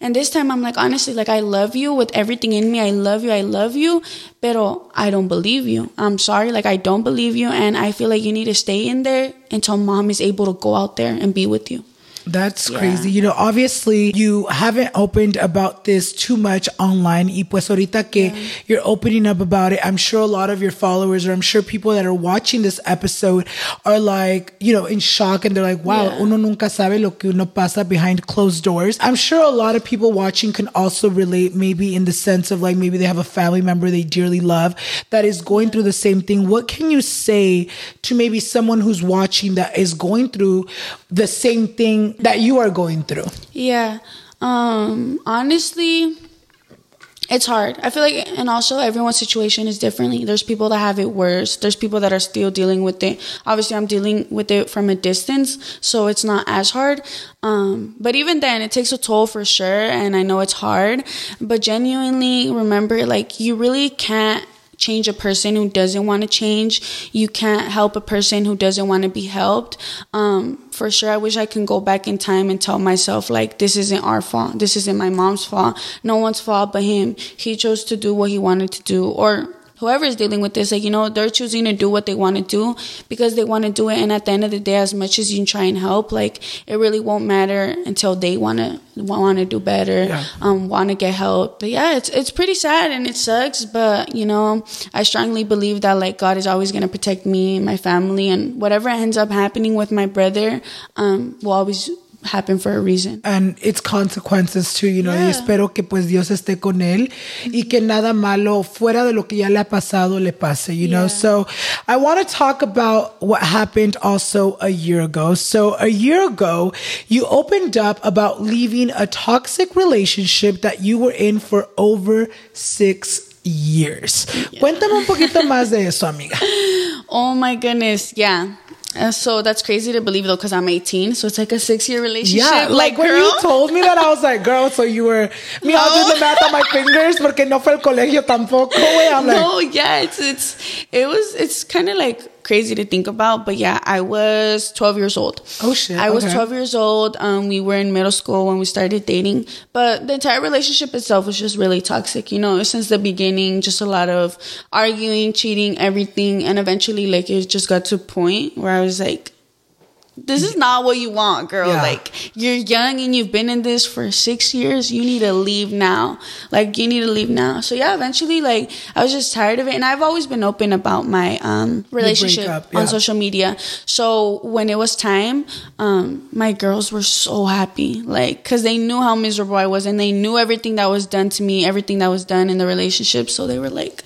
And this time I'm like, honestly, like I love you with everything in me. I love you. I love you. Pero I don't believe you. I'm sorry. Like I don't believe you. And I feel like you need to stay in there until mom is able to go out there and be with you. That's Yeah. crazy. You know, obviously you haven't opened about this too much online. Y pues ahorita que you're opening up about it, I'm sure a lot of your followers or I'm sure people that are watching this episode are like, you know, in shock and they're like, wow, Yeah. uno nunca sabe lo que uno pasa behind closed doors. I'm sure a lot of people watching can also relate maybe in the sense of like maybe they have a family member they dearly love that is going through the same thing. What can you say to maybe someone who's watching that is going through the same thing that you are going through? Yeah. Um honestly, it's hard. I feel like, and also everyone's situation is differently. There's people that have it worse. There's people that are still dealing with it. Obviously, I'm dealing with it from a distance, so it's not as hard. Um, but even then, it takes a toll for sure, and I know it's hard. But genuinely, remember, like, you really can't change a person who doesn't want to change. You can't help a person who doesn't want to be helped. Um, for sure, I wish I can go back in time and tell myself, like, this isn't our fault. This isn't my mom's fault. No one's fault but him. He chose to do what he wanted to do. Or whoever is dealing with this, like, you know, they're choosing to do what they want to do because they want to do it. And at the end of the day, as much as you can try and help, like, it really won't matter until they want to want to do better, Yeah. um, want to get help. But yeah, it's it's pretty sad and it sucks. But you know, I strongly believe that like God is always gonna protect me and my family, and whatever ends up happening with my brother, um, will always happen for a reason. and its consequences too, you know, y espero que pues Dios esté con él y que mm-hmm. nada malo fuera de lo que ya le ha pasado le pase, you know. So I want to talk about what happened also a year ago. So a year ago, you opened up about leaving a toxic relationship that you were in for over six years. Cuéntame un poquito más de eso, amiga. Oh my goodness, yeah. Uh, so that's crazy to believe though, because I'm 18, so it's like a six year relationship. Yeah, like, when girl. you told me that, I was like, girl, so you were, me, I'll do the math on my fingers porque no fue el colegio tampoco. I'm like, no, yeah, it's it's it was it's kind of like crazy to think about, but yeah, I was 12 years old. Oh, shit, I was okay. 12 years old. Um, we were in middle school when we started dating, but the entire relationship itself was just really toxic. You know, since the beginning, just a lot of arguing, cheating, everything, and eventually, like it just got to a point where I was like. This is not what you want, girl. Yeah. Like, you're young and you've been in this for six years. You need to leave now. Like, you need to leave now. So yeah, eventually, like, I was just tired of it. And I've always been open about my um, relationship yeah. on social media. So when it was time, um, my girls were so happy. Like, cause they knew how miserable I was and they knew everything that was done to me, everything that was done in the relationship. So they were like,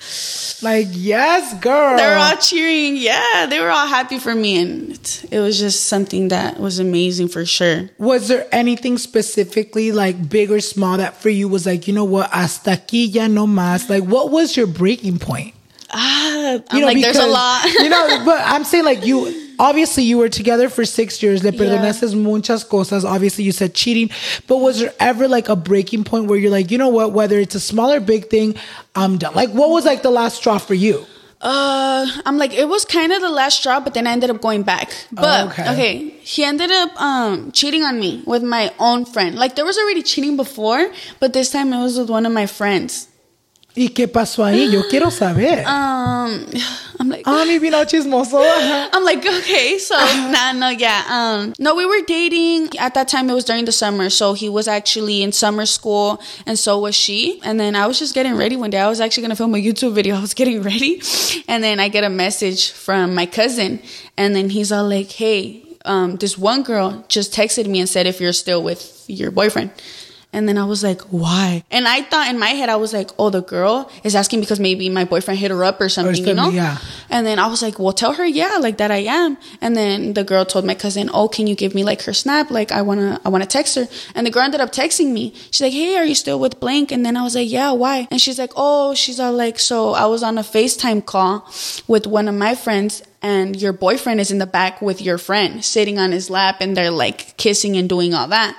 like, yes, girl. they were all cheering. Yeah, they were all happy for me. And it, it was just something that was amazing for sure. Was there anything specifically like big or small that for you was like, you know what, hasta aquí ya no más? Like, what was your breaking point? Ah, I'm like, there's a lot. you know, but I'm saying like you. Obviously, you were together for six years. Le perdonaste muchas cosas. Obviously, you said cheating. But was there ever like a breaking point where you're like, you know what? Whether it's a small or big thing, I'm done. Like, what was like the last straw for you? Uh, I'm like, it was kind of the last straw, but then I ended up going back. But Okay. okay. he ended up um cheating on me with my own friend. Like there was already cheating before, but this time it was with one of my friends. ¿Y qué pasó ahí? Yo quiero saber. Um, I'm like, Ah, mi vino chismoso. I'm like, okay, so nah, no, yeah, um, no, we were dating at that time. It was during the summer, so he was actually in summer school, and so was she. And then I was just getting ready one day. I was actually gonna film a YouTube video. I was getting ready, and then I get a message from my cousin, and then he's all like, "Hey, um, this one girl just texted me and said if you're still with your boyfriend." And then I was like, why? And I thought in my head, I was like, oh, the girl is asking because maybe my boyfriend hit her up or something, you something, know? yeah. And then I was like, well, tell her, yeah, like that I am. And then the girl told my cousin, oh, can you give me like her snap? Like I wanna, I wanna text her. And the girl ended up texting me. She's like, hey, are you still with blank? And then I was like, yeah, why? And she's like, oh, she's all like, so I was on a FaceTime call with one of my friends and your boyfriend is in the back with your friend sitting on his lap and they're like kissing and doing all that.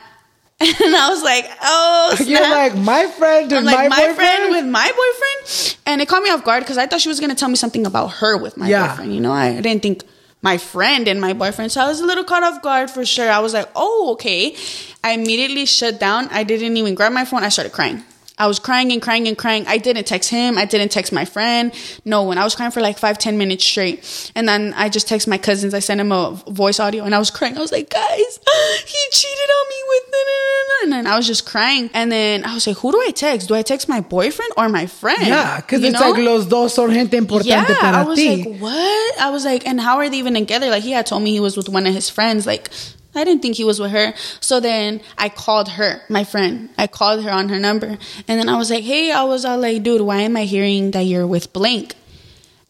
And I was like, oh, You're like, my friend and like my, my, boyfriend? friend with my boyfriend, and it caught me off guard because I thought she was gonna tell me something about her with my Yeah. boyfriend. You know, I didn't think my friend and my boyfriend, so I was a little caught off guard for sure. I was like, oh, okay. I immediately shut down. I didn't even grab my phone. I started crying. I was crying and crying and crying. I didn't text him. I didn't text my friend. No one. I was crying for like five, ten minutes straight. And then I just text my cousins. I sent him a voice audio and I was crying. I was like, guys, he cheated on me with and then I was just crying. And then I was like, who do I text? Do I text my boyfriend or my friend? Yeah, because it's know? like los dos son gente importante yeah, para I was ti. like, what? I was like, and how are they even together? Like, he had told me he was with one of his friends. Like, I didn't think he was with her. So then I called her, my friend. I called her on her number. And then I was like, hey, I was all like, dude, why am I hearing that you're with blank?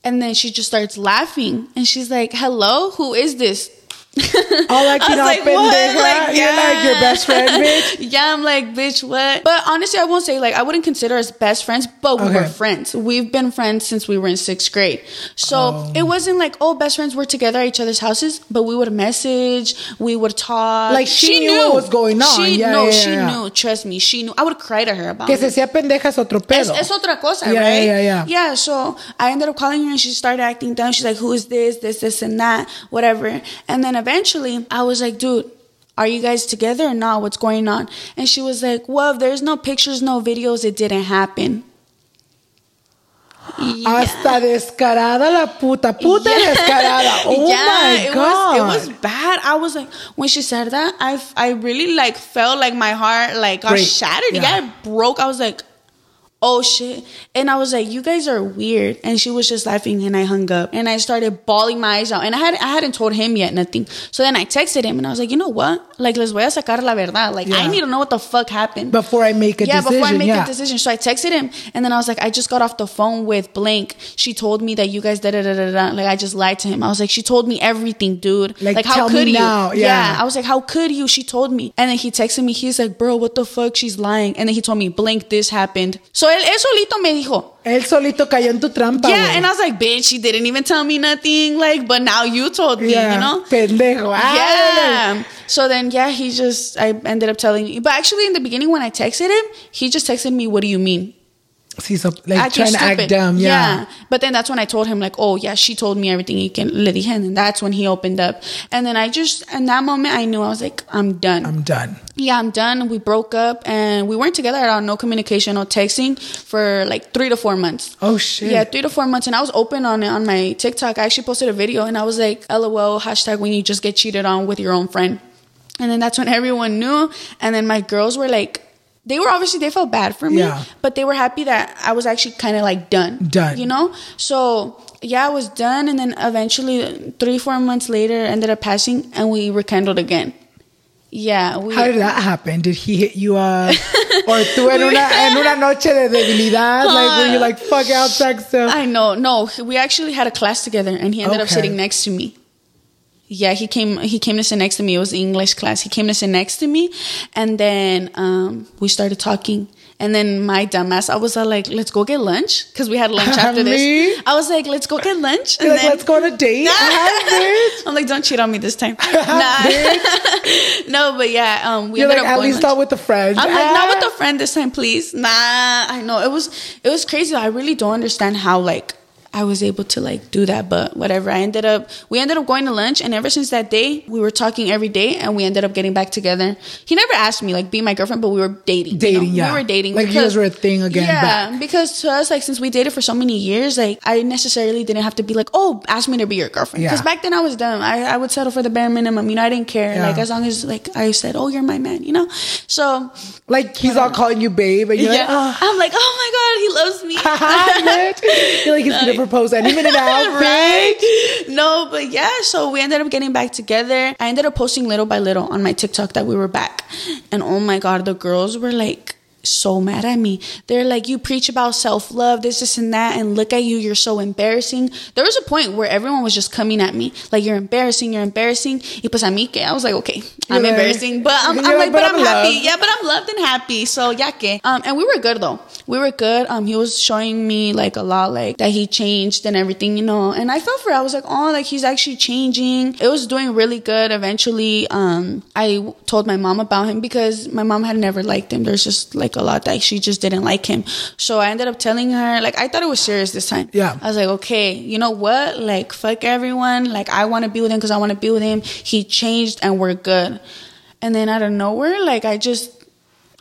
And then she just starts laughing. And she's like, hello, who is this? All like, you I know, was like, what? pendeja. Like, You're like your best friend, bitch. yeah, I'm like, bitch, what? But honestly, I won't say like I wouldn't consider us best friends, but we were friends. We've been friends since we were in sixth grade. So Oh. it wasn't like, oh, best friends were together at each other's houses, but we would message, we would talk. Like, she knew what was going on. She Yeah, no, yeah, she yeah. knew. Trust me, she knew. I would cry to her about Que it. se hacía pendeja es otro pedo. Es, es otra cosa, Yeah, right? yeah, yeah. Yeah, so I ended up calling her and she started acting dumb. She's like, who is this, this, this, and that, whatever. And then eventually I was like, dude, are you guys together or not? What's going on? And she was like, well, if there's no pictures, no videos, it didn't happen. Hasta descarada la puta. Puta descarada. Oh my it God. was it was bad. I was like, when she said that, I I really like felt like my heart like got Break. shattered. Yeah. Yeah. it broke. I was like, oh shit. And I was like, you guys are weird. And she was just laughing and I hung up and I started bawling my eyes out. And I had I hadn't told him yet nothing. So then I texted him and I was like, you know what? Like les voy a sacar la verdad. Like Yeah. I need to know what the fuck happened. Before I make a yeah, decision. before I make yeah. a decision. So I texted him and then I was like, I just got off the phone with Blank. She told me that you guys da da da da da. Like I just lied to him. I was like, she told me everything, dude. Like, Like, how could you? now. Yeah. I was like, how could you? She told me. And then he texted me. He's like, bro, what the fuck? She's lying. And then he told me, Blank, this happened. So él, él solito me dijo. Él solito cayó en tu trampa. Yeah, güey. and I was like, bitch, she didn't even tell me nothing. Like, but now you told me, yeah. you know? Pendejo. Ah, Yeah. So then, yeah, he just, I ended up telling you. But actually, in the beginning, when I texted him, he just texted me, what do you mean? Sí, so, like Acting trying to act dumb. Yeah. But then that's when I told him, like, oh, yeah, she told me everything. You can, le dije, and that's when he opened up. And then I just, in that moment, I knew I was like, I'm done. I'm done. yeah, I'm done. We broke up and we weren't together at all. No communication, no texting for like three to four months. Oh shit. Yeah, three to four months, and I was open on it on my TikTok. I actually posted a video, and I was like, "LOL." Hashtag when you just get cheated on with your own friend, and then that's when everyone knew. And then my girls were like, they were obviously they felt bad for me, Yeah. but they were happy that I was actually kind of like done, Done. you know. So yeah, I was done, and then eventually three four months later, ended up passing, and we rekindled again. Yeah, we. How did that happen? Did he hit you up? or tú en una, en una noche de debilidad? Like, were you like, fuck out, sex? I know. No, we actually had a class together, and he ended up sitting next to me. Yeah, he came. He came to sit next to me. It was English class. He came to sit next to me, and then um, we started talking. And then my dumbass, I was all like, "Let's go get lunch," because we had lunch after this. I was like, "Let's go get lunch." You're like, let's go on a date? I'm like, "Don't cheat on me this time." nah. no, but yeah, um, we You're like, at least lunch. not with a friend. I'm like, not with a friend this time, please. Nah, I know it was it was crazy. I really don't understand how like I was able to like do that, but whatever. I ended up we ended up going to lunch, and ever since that day, we were talking every day, and we ended up getting back together. He never asked me like be my girlfriend, but we were dating. you know? Dating, yeah. we were dating. Like, you guys were a thing again Yeah, back. because to us, like since we dated for so many years, like I necessarily didn't have to be like, oh, ask me to be your girlfriend. Yeah. Because back then I was dumb. I, I would settle for the bare minimum. You know, I didn't care. Yeah. Like as long as like I said, oh, you're my man. You know, so Like, he's all um, calling you babe, and you're yeah. like, oh. I'm like, oh my god, he loves me. You're like, he's gonna propose any minute now, right? No, but yeah, so we ended up getting back together. I ended up posting little by little on my TikTok that we were back. And oh my god, the girls were like so mad at me. They're like, you preach about self love, this, this, and that, and look at you, you're so embarrassing. There was a point where everyone was just coming at me, like, you're embarrassing, you're embarrassing. Y pues a mí que I was like, okay, I'm embarrassing, but I'm, I'm like, like, but but, I'm I'm, happy. loved. Yeah, but I'm loved and happy. So ya que. Um, and we were good though. We were good. Um, he was showing me like a lot, like that he changed and everything, you know. And I felt for it. I was like, oh, like he's actually changing. It was doing really good. Eventually, um, I told my mom about him because my mom had never liked him. There's just like a lot that she just didn't like him. So I ended up telling her, like, I thought it was serious this time. Yeah. I was like, okay, you know what? Like, fuck everyone. Like, I want to be with him because I want to be with him. He changed and we're good. And then out of nowhere, like, I just,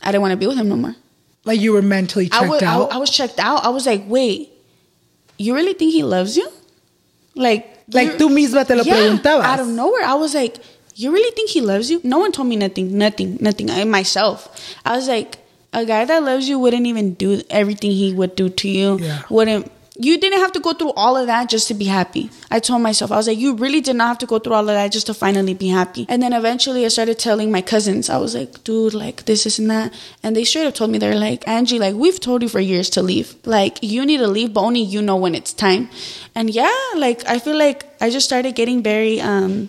I didn't want to be with him no more. Like, you were mentally checked I was, out. I was checked out. I was like, wait, you really think he loves you? Like, like, tú misma te lo yeah, preguntabas. Out of nowhere, I was like, you really think he loves you? No one told me nothing, nothing, nothing. I myself. I was like, a guy that loves you wouldn't even do everything he would do to you. Yeah. Wouldn't. You didn't have to go through all of that just to be happy. I told myself, I was like, you really did not have to go through all of that just to finally be happy. And then eventually I started telling my cousins, I was like, dude, like this, this, and that. And they straight up told me, they're like, Angie, like, we've told you for years to leave. Like, you need to leave, but only you know when it's time. And yeah, like, I feel like I just started getting very, um,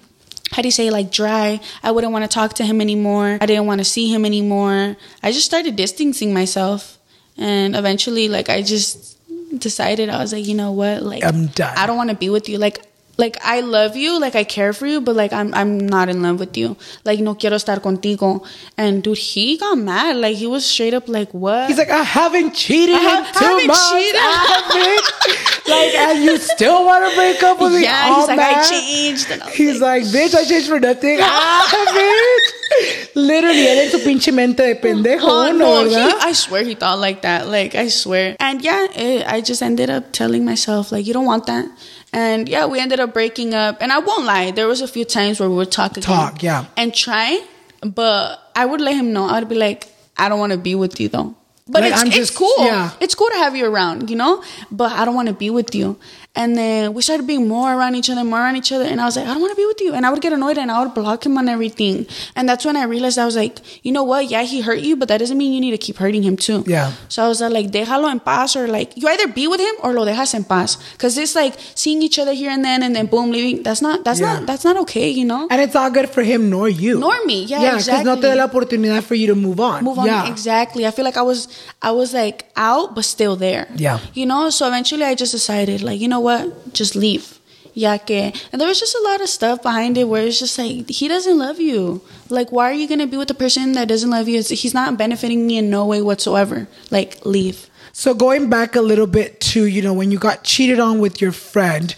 how do you say like dry? I wouldn't want to talk to him anymore. I didn't want to see him anymore. I just started distancing myself. And eventually like i just decided i was like you know what? Like I'm done. i don't want to be with you. Like like I love you, like I care for you, but like I'm I'm not in love with you. Like no quiero estar contigo. And dude, he got mad. Like he was straight up like, what? He's like, I haven't cheated I in have- two haven't months. cheated. I like, and you still want to break up with me? Yeah, all he's like, I changed. I He's like, bitch, I changed for nothing. ah, bitch. Literally, en su pinche mente de pendejo, Oh, no, he. I swear he thought like that. Like, I swear. And yeah, it, I just ended up telling myself, like, you don't want that. And yeah, we ended up breaking up. And I won't lie, there was a few times where we would talk again. Talk, yeah. And try, but I would let him know. I would be like, I don't want to be with you though. But Like, it's, I'm it's just- cool. yeah. It's cool to have you around, you know? But I don't want to be with you. And then we started being more around each other, more around each other. And I was like, I don't want to be with you. And I would get annoyed and I would block him on everything. And that's when I realized I was like, you know what? Yeah, he hurt you, but that doesn't mean you need to keep hurting him too. Yeah. So I was like, déjalo en paz, or like, you either be with him or lo dejas en paz. Because it's like seeing each other here and then and then boom, leaving. That's not, that's Yeah. not, that's not okay, you know? And it's all good for him nor you. Nor me. Yeah, Yeah, because no te da la oportunidad for you to move on. move on Yeah. exactly i feel like i was i was like out but still there Yeah. you know so eventually i just decided like you know what? Just leave. Yeah que and there was just a lot of stuff behind it where it's just like he doesn't love you. Like why are you gonna be with a person that doesn't love you? It's- he's not benefiting me in no way whatsoever. Like leave. So going back a little bit to, you know, when you got cheated on with your friend,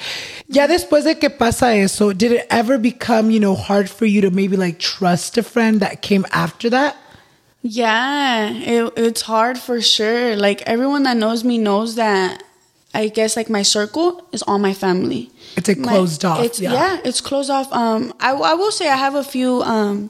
yeah, después de que pasa eso, did it ever become, you know, hard for you to maybe like trust a friend that came after that? Yeah, it, it's hard for sure. Like everyone that knows me knows that I guess like my circle is all my family. It's like My- closed off, It's, yeah. it's closed off. Um, I, I will say I have a few um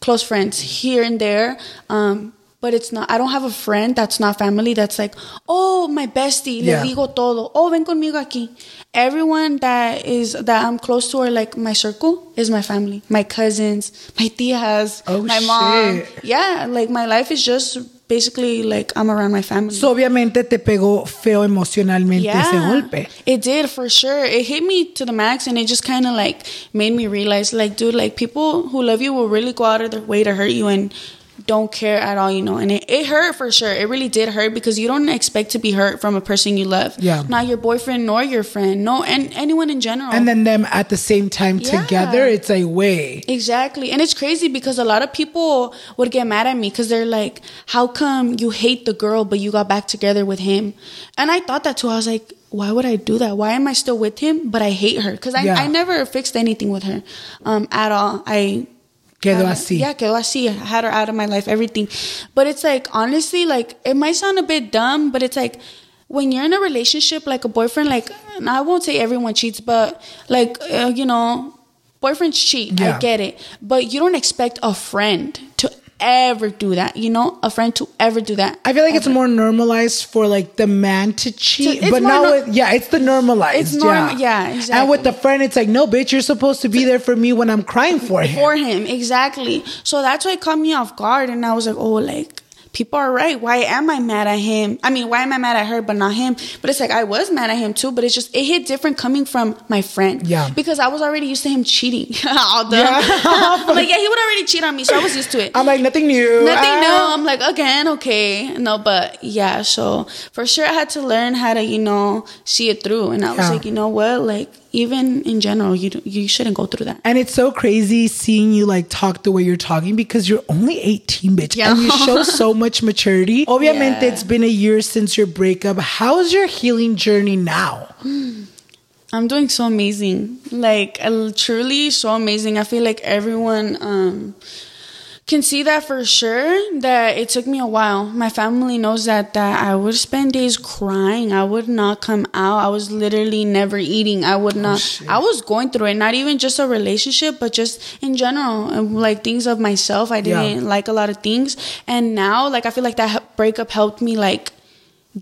close friends here and there. Um, but it's not. I don't have a friend that's not family. That's like, oh, my bestie. Yeah. Le digo todo. Oh, ven conmigo aquí. Everyone that is that I'm close to or like my circle is my family. My cousins, my tias, Oh, my mom. Yeah, like my life is just basically like I'm around my family. So obviamente te pegó feo emocionalmente ese golpe. It did for sure. It hit me to the max and it just kind of like made me realize like dude, like people who love you will really go out of their way to hurt you and don't care at all, you know. And it, it hurt for sure. It really did hurt because you don't expect to be hurt from a person you love. Yeah. Not your boyfriend nor your friend. No and anyone in general. And then them at the same time Yeah. together, it's a way. Exactly. And it's crazy because a lot of people would get mad at me because they're like, how come you hate the girl, but you got back together with him? And I thought that too. I was like, why would I do that? Why am I still with him, but I hate her? Because I, Yeah. I never fixed anything with her um, at all. I Quedó así. Yeah, quedó así. I had her out of my life, everything. But it's like, honestly, like, it might sound a bit dumb, but it's like, when you're in a relationship, like a boyfriend, like, I won't say everyone cheats, but like, uh, you know, boyfriends cheat. Yeah. I get it. But you don't expect a friend to ever do that, you know? A friend to ever do that. I feel like it's more normalized for like the man to cheat, it's but not nor- with yeah, it's the normalized. It's norm- yeah, And exactly. with the friend, it's like no, bitch, you're supposed to be there for me when I'm crying for him. for him exactly so that's why it caught me off guard and i was like oh like people are right why am i mad at him i mean why am i mad at her but not him but it's like i was mad at him too but it's just it hit different coming from my friend Yeah. because i was already used to him cheating all Yeah. I'm like yeah he would already cheat on me so i was used to it I'm like nothing new. Nothing Ah. new. I'm like, again, okay. No, but yeah, so for sure I had to learn how to, you know, see it through. And I was Yeah. like, you know what? Like, even in general, you don't- you shouldn't go through that. And it's so crazy seeing you like talk the way you're talking because you're only 18, bitch. Yeah. And you show so much maturity. Obviamente, Yeah. it's been a year since your breakup. How's your healing journey now? I'm doing so amazing. Like truly so amazing. I feel like everyone um can see that for sure that it took me a while. My family knows that that I would spend days crying. I would not come out. I was literally never eating. I would not I was going through it. Not even just a relationship, but just in general, um, like things of myself. I didn't like a lot of things. And now like I feel like that breakup helped me like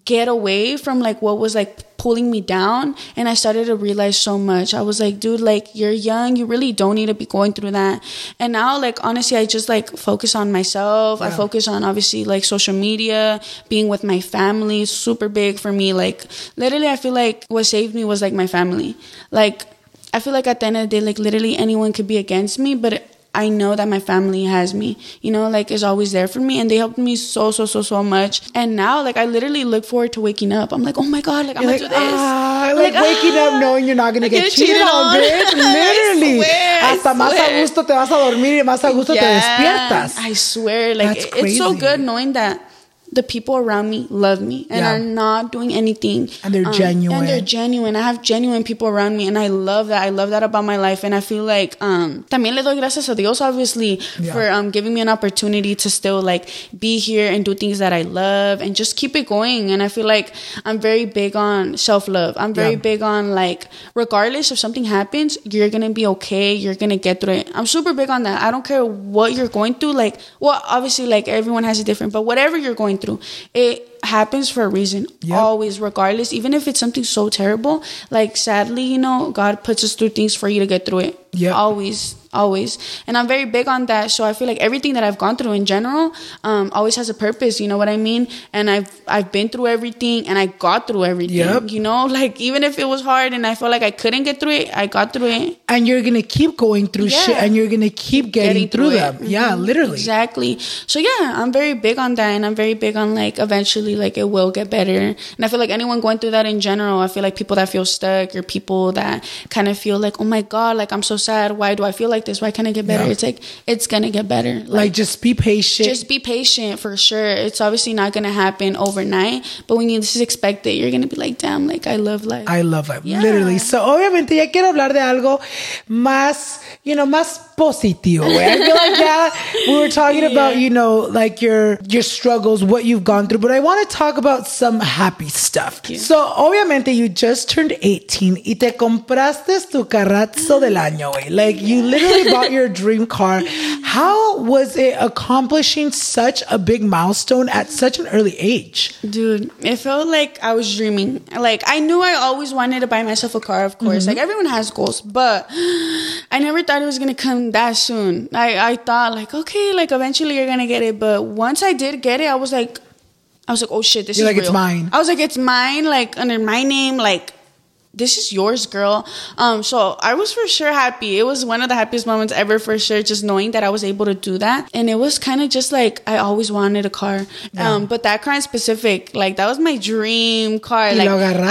get away from like what was like pulling me down and I started to realize so much. I was like, dude, like you're young, you really don't need to be going through that. And now like honestly I just like focus on myself. I focus on obviously like social media, being with my family, super big for me. Like literally I feel like what saved me was like my family. Like I feel like at the end of the day, like literally anyone could be against me, but I know that my family has me, you know, like is always there for me and they helped me so, so, so, so much. And now, like, I literally look forward to waking up. I'm like, oh my God, like, I'm You're gonna like, do this. ah, like, waking up knowing you're not gonna get, get cheated, cheated on, on. bitch. I Literally. swear, I Hasta más a swear. gusto te vas a dormir y más a gusto te despiertas. I swear, like it- it's so good knowing that the people around me love me and Yeah. are not doing anything. And they're Um, genuine. And they're genuine. I have genuine people around me, and I love that. I love that about my life, and I feel like um también le doy gracias a Dios, obviously, Yeah. for um giving me an opportunity to still like be here and do things that I love and just keep it going. And I feel like I'm very big on self love. I'm very Yeah. big on like regardless if something happens, you're gonna be okay. You're gonna get through it. I'm super big on that. I don't care what you're going through. Like, well, obviously, like everyone has a different, but whatever you're going through, it happens for a reason. Yep. Always, regardless, even if it's something so terrible. Like, sadly, you know, God puts us through things for you to get through it. Yeah. Always, always. And I'm very big on that. So I feel like everything that I've gone through in general, um, always has a purpose. You know what I mean? And I've I've been through everything, and I got through everything. Yep. You know, like even if it was hard and I felt like I couldn't get through it, I got through it. and you're gonna keep going through Yeah. shit and you're gonna keep getting, through, it. them. Yeah, Mhm. literally. Exactly. So yeah, I'm very big on that and I'm very big on like eventually like it will get better. And I feel like anyone going through that in general, I feel like people that feel stuck or people that kind of feel like, oh my God, like I'm so sad. Why do I feel like this? Why can't I get better? Yeah. It's like it's gonna get better. Like, just be patient. just be patient for sure. It's obviously not gonna happen overnight, but when you just expect it, you're gonna be like, damn, like I love life. I love life, Yeah. literally. So, obviamente, ya quiero hablar de algo más, you know, más positivo. I feel like, yeah, we were talking about, you know, like your your struggles, what you've gone through, but I want to talk about some happy stuff. So, obviamente, you just turned 18 y te compraste tu carrazo del año. Like, you literally bought your dream car. How was it accomplishing such a big milestone at such an early age? Dude, it felt like I was dreaming. Like I knew I always wanted to buy myself a car, of course. Mm-hmm. Like everyone has goals, but I never thought it was gonna come that soon. I I thought like okay, like eventually you're gonna get it, but once I did get it, I was like, I was like, oh shit, this You're is like, it's mine. I was like, it's mine, like under my name, like. This is yours, girl. Um, so I was for sure happy. It was one of the happiest moments ever, for sure. Just knowing that I was able to do that, and it was kind of just like I always wanted a car. Um, but that car in specific, like that was my dream car. Like.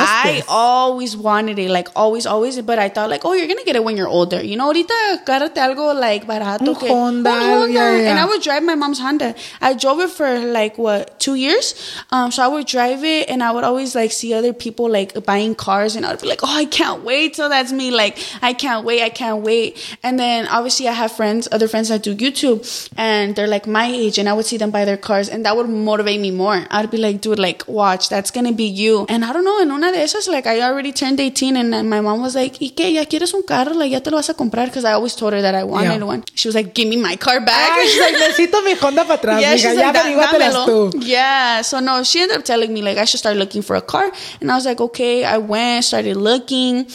I always wanted it, like always, always. But I thought like, oh, you're gonna get it when you're older. You know, ahorita agárrate algo like barato. Un que- Honda, Honda. yeah, yeah. And I would drive my mom's Honda. I drove it for like what two years. Um, so I would drive it, and I would always like see other people like buying cars, and I would be like, oh, I can't wait till that's me. Like I can't wait, I can't wait. And then obviously I have friends, other friends that do YouTube, and they're like my age, and I would see them buy their cars, and that would motivate me more. I'd be like, dude, like watch, that's gonna be you. And I don't know, And una de esas, like I already turned 18, and then my mom was like, ¿y qué? ¿Ya quieres un carro? Like ya te lo vas a comprar? Because I always told her that I wanted Yeah. one. She was like, give me my car back. Ay, she's like, necesito mi Honda para atrás, Yeah, she's Ya like, "Da- dámelo." tú. Yeah, so no, she ended up telling me like I should start looking for a car, and I was like, okay. I went, started looking.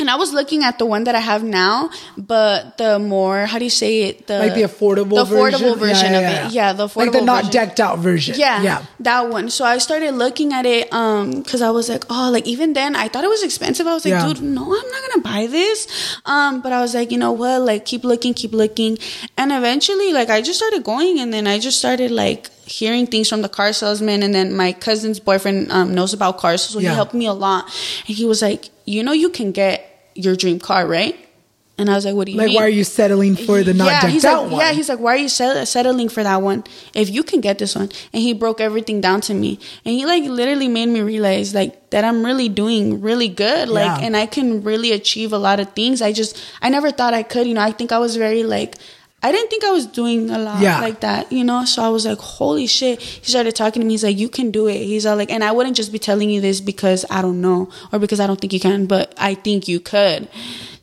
And I was looking at the one that I have now, but the more how do you say it? The Like the affordable the affordable version? version, Yeah, of yeah, yeah. it. Yeah, the affordable Like the not version. decked out version. Yeah, Yeah. that one. So I started looking at it um because I was like, oh, like even then I thought it was expensive. I was like, dude, no, I'm not gonna buy this. Um, but I was like, you know what? Like keep looking, keep looking, and eventually, like I just started going, and then I just started like hearing things from the car salesman, and then my cousin's boyfriend um, knows about cars, so Yeah. he helped me a lot, and he was like, you know, you can get your dream car, right? And I was like, what do you Like, mean? why are you settling for the not yeah, decked he's out like, one? Yeah, he's like, why are you settling for that one if you can get this one? And he broke everything down to me, and he like literally made me realize like that I'm really doing really good, like, Yeah. and I can really achieve a lot of things. I just I never thought I could, you know. I think I was very like. I didn't think I was doing a lot Yeah. like that, you know? So I was like, holy shit. He started talking to me. He's like, you can do it. He's all like, and I wouldn't just be telling you this because I don't know or because I don't think you can, but I think you could.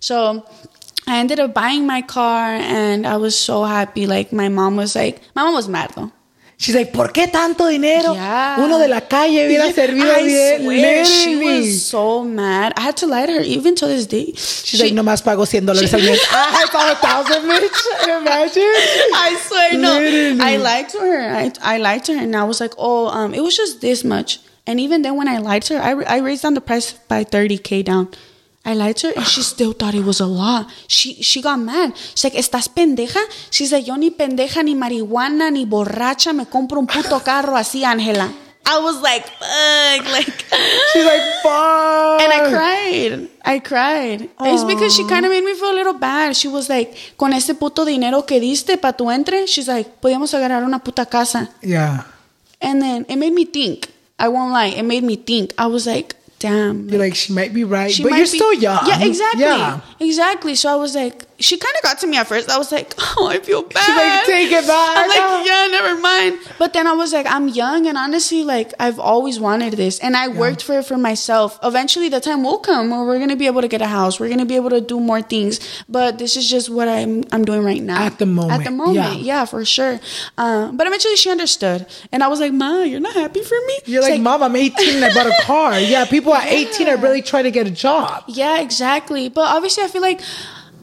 So I ended up buying my car and I was so happy. Like my mom was like, my mom was mad though. She's like, ¿por qué tanto dinero? Yeah. Uno de la calle hubiera servido I bien. swear, she was so mad. I had to lie to her even to this day. She's like, nomás pago 100 dólares al mes. I pago a thousand, bitch. Imagine. I swear, no. Literally. I lied to her. I, I lied to her, and I was like, "Oh, um, it was just this much." And even then, when I lied to her, I, I raised down the price by thirty k down. I lied to her, and she still thought it was a lot. She she got mad. She's like, "Estás pendeja?" She's like, "Yo ni pendeja, ni marihuana, ni borracha, me compro un puto carro así, Angela." I was like, "Fuck!" Like, She's like, fuck. and I cried. I cried. It's because she kind of made me feel a little bad. She was like, "Con ese puto dinero que diste pa tu entre," she's like, "Podíamos agarrar una puta casa." Yeah. And then it made me think. I won't lie. It made me think. I was like, damn. You're like, she might be right, She but you're be- still young. Yeah, exactly. Yeah. Exactly. So I was like, she kind of got to me at first. I was like, oh, I feel bad. like, "Take it back." I'm like, yeah, never mind. But then I was like, I'm young, and honestly, like, I've always wanted this, and I worked for it for myself. Eventually, the time will come where we're gonna be able to get a house. We're gonna be able to do more things. But this is just what I'm I'm doing right now. At the moment, At the moment, yeah. yeah, for sure. Uh, but eventually, she understood, and I was like, Ma, you're not happy for me. You're She's like, Mom, I'm 18 and I bought a car. Yeah, people at 18 are really trying to get a job. Yeah, exactly. But obviously, I feel like,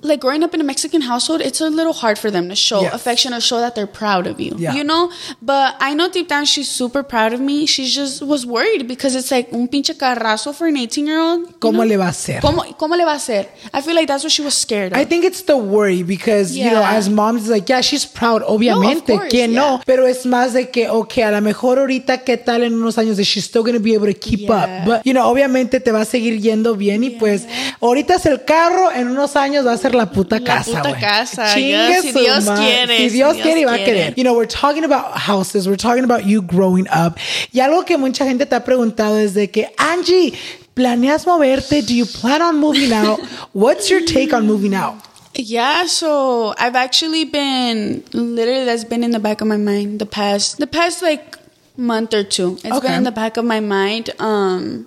like growing up in a Mexican household, it's a little hard for them to show Yes. affection or show that they're proud of you. Yeah. You know. But I know deep down she's super proud of me. She just was worried because it's like un pinche carrazo for an 18 year old. ¿Cómo le va a hacer? ¿Cómo, ¿Cómo le va a hacer? I feel like that's what she was scared of. I think it's the worry because, you know, Yeah. as moms, it's like, yeah, she's proud, obviamente, course, que no. yeah. Pero es más de que, okay, a lo mejor ahorita, ¿qué tal en unos años? That she's still going to be able to keep Yeah. up. But, you know, obviamente te va a seguir yendo bien y pues, ahorita es el carro, en unos años va a ser la puta La casa, puta casa, yeah, si Dios quiere, Si si Dios Dios quiere y va a querer. You know, we're talking about houses, we're talking about you growing up. Y algo que mucha gente te ha preguntado es de que, Angie, ¿planeas moverte? Do you plan on moving out? What's your take on moving out? Yeah, so I've actually been literally that's been in the back of my mind the past the past like month or two. It's Okay. been in the back of my mind. Um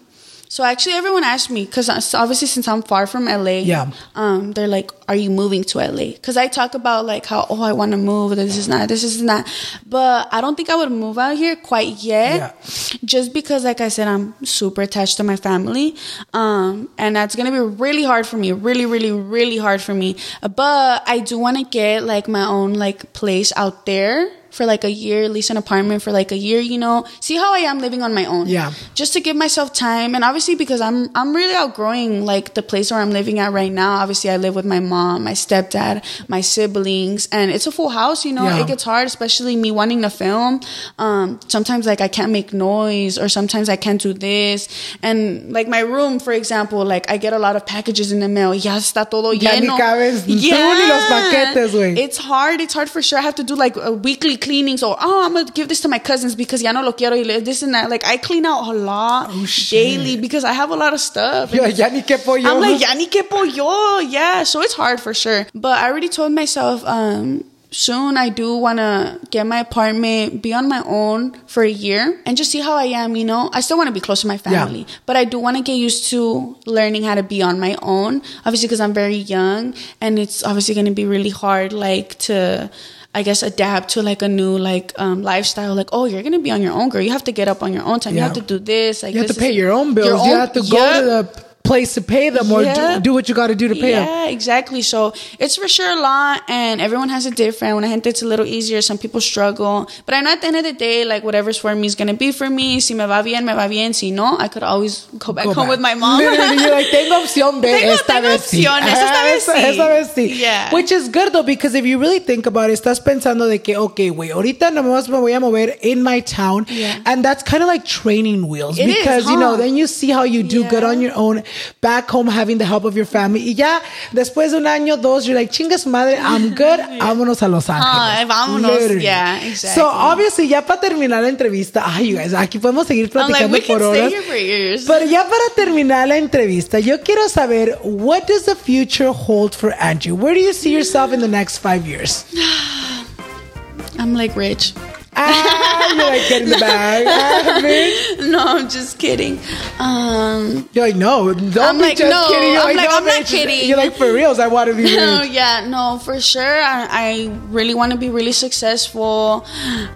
so actually everyone asked me cuz obviously since I'm far from LA, Yeah. um they're like are you moving to LA? Cuz I talk about like how oh I want to move, this is not this is not. But I don't think I would move out here quite yet. Yeah. Just because like I said I'm super attached to my family. Um and that's going to be really hard for me. Really really really hard for me. But I do want to get like my own like place out there for like a year, lease an apartment for like a year, you know. See how I am living on my own. Yeah. Just to give myself time and obviously because I'm I'm really outgrowing like the place where I'm living at right now. Obviously I live with my mom, my stepdad, my siblings, and it's a full house, you know. Yeah. It gets hard, especially me wanting to film. Um sometimes like I can't make noise or sometimes I can't do this. And like my room, for example, like I get a lot of packages in the mail. Ya está todo Ya ni lleno. cabes tú ni los paquetes, güey. It's hard. It's hard for sure. I have to do like a weekly cleanings or oh, I'm gonna give this to my cousins because ya no lo quiero y this and that. Like I clean out a lot Oh, daily because I have a lot of stuff. Yo, ya ni qué pollo. I'm like ya ni que pollo. Yeah, so it's hard for sure. But I already told myself um soon I do want to get my apartment, be on my own for a year and just see how I am, you know. I still want to be close to my family, but I do want to get used to learning how to be on my own. Obviously because I'm very young and it's obviously going to be really hard like to I guess adapt to like a new like um, lifestyle. Like, oh, you're gonna be on your own, girl. You have to get up on your own time. You have to do this. Like, You have to pay your own bills. you own- have to go Yeah. to the place to pay them or Yeah. do, do what you got to do to pay them. Yeah, exactly. So it's for sure a lot, and everyone has it different. When I gente it's a little easier, some people struggle. But I know at the end of the day, like whatever's for me is gonna be for me. Si me va bien, me va bien. Si no, I could always go back Go home back. with my mom. Literally, you're like, tengo opción B, Tengo- esta tengo vez sí. opciones, esta vez sí. esta vez sí. Yeah. Which is good though, because if you really think about it, estás pensando de que, okay, güey, ahorita nomás me voy a mover in my town. Yeah. And that's kind of like training wheels. It is, because, you know, then you see how you do good on your own, back home having the help of your family. Y ya, después de un año, dos, you're like, chinga su madre, I'm good, vámonos a Los Ángeles. Ay, vámonos. Literally. Yeah, exactly. So, obviously, ya para terminar la entrevista, ay, you guys, aquí podemos seguir like, platicando can por horas. Pero ya para terminar la entrevista, yo quiero saber, what does the future hold for Angie? Where do you see yourself in the next five years? I'm like rich. Ah, you're like getting the bag. Ah, bitch. No, I'm just kidding. Um, You're like, no, don't I'm be like, just no, kidding. You're I'm like, no, I'm not bitch. kidding. You're like, for reals, I want to be No, yeah, no, for sure. I, I really want to be really successful.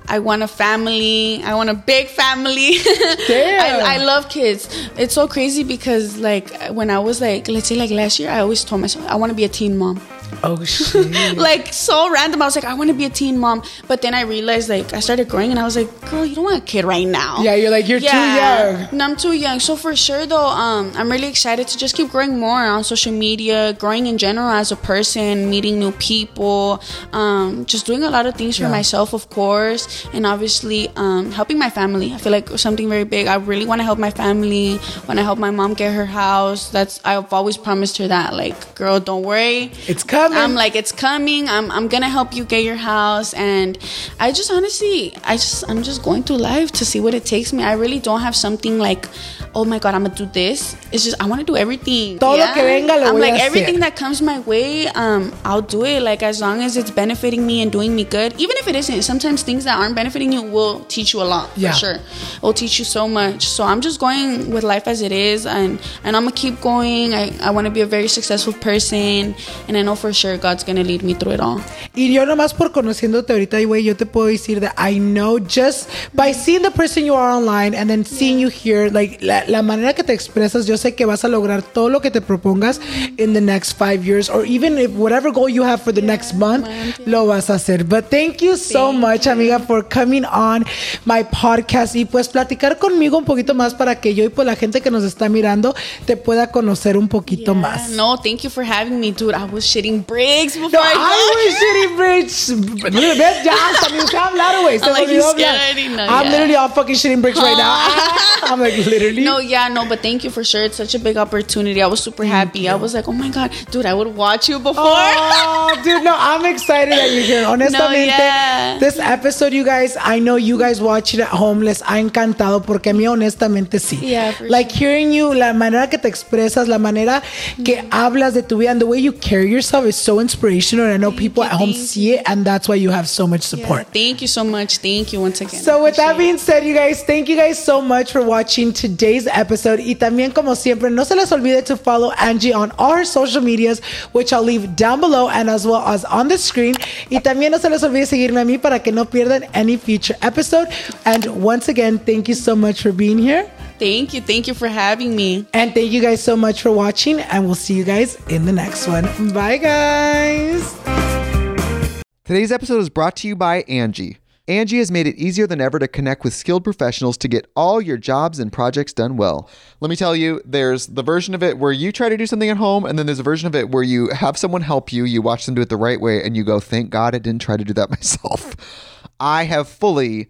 I want a family. I want a big family. Damn. I, I love kids. It's so crazy because, like, when I was like, let's say, like last year, I always told myself I want to be a teen mom. Oh shit. like so random. I was like, I want to be a teen mom, but then I realized like I started growing, and I was like, girl, you don't want a kid right now. Yeah, you're like you're too young. No, I'm too young. So for sure though, um, I'm really excited to just keep growing more on social media, growing in general as a person, meeting new people, um, just doing a lot of things for Yeah. myself, of course, and obviously um, helping my family. I feel like something very big. I really want to help my family. Want to help my mom get her house. That's I've always promised her that. Like, girl, don't worry. It's coming. I'm like, it's coming. I'm, I'm gonna help you get your house. And I just honestly, I just, I'm just going through life to see what it takes me. I really don't have something like, oh my god, I'm gonna do this. It's just I want to do everything. Todo lo que venga lo I'm voy a like hacer. everything that comes my way, um, I'll do it. Like as long as it's benefiting me and doing me good. Even if it isn't, sometimes things that aren't benefiting you will teach you a lot. Yeah. For sure, it will teach you so much. So I'm just going with life as it is, and and I'm gonna keep going. I, I want to be a very successful person, and I know for sure God's gonna lead me through it all. Y yo nomás por conociéndote ahorita, güey, yo te puedo decir that I know just by seeing the person you are online and then seeing you here, like la, la manera que te expresas, yo sé que vas a lograr todo lo que te propongas in the next five years or even if whatever goal you have for the next month, lo vas a hacer. But thank you so much, amiga, for coming on my podcast y pues platicar conmigo un poquito más para que yo y pues la gente que nos está mirando te pueda conocer un poquito más. No, thank you for having me, dude. I was shitting bricks before No, I I was shitty, bitch. ¿Ves? Ya hasta me usted hablar, güey. Se I'm me like, olvidó you scared hablar. No, I'm yeah. literally all fucking shitting bricks right now. Ah, I'm like, literally. No, yeah, no, but thank you for sure. It's such a big opportunity. I was super happy. I was like, oh my god, dude, I would watch you before. Oh, dude, no, I'm excited that you're here. Honestamente, yeah. this episode, you guys, I know you guys watch it at home, les ha encantado porque a mí honestamente sí. Yeah, like hearing you, la manera que te expresas, la manera que hablas de tu vida and the way you carry yourself is so inspirational and I know people you, at home thank see it and that's why you have so much Yeah, support. thank you so much. Thank you once again. So with that being said, you guys, thank you guys so much for watching today's episode. Y también como siempre, no se les olvide to follow Angie on all her social medias, which I'll leave down below and as well as on the screen. Y también no se les olvide seguirme a mí para que no pierdan any future episode. And once again, thank you so much for being here. It. Thank you. Thank you for having me. And thank you guys so much for watching. And we'll see you guys in the next one. Bye, guys. Today's episode is brought to you by Angi. Angi has made it easier than ever to connect with skilled professionals to get all your jobs and projects done well. Let me tell you, there's the version of it where you try to do something at home, and then there's a version of it where you have someone help you, you watch them do it the right way, and you go, thank God I didn't try to do that myself. I have fully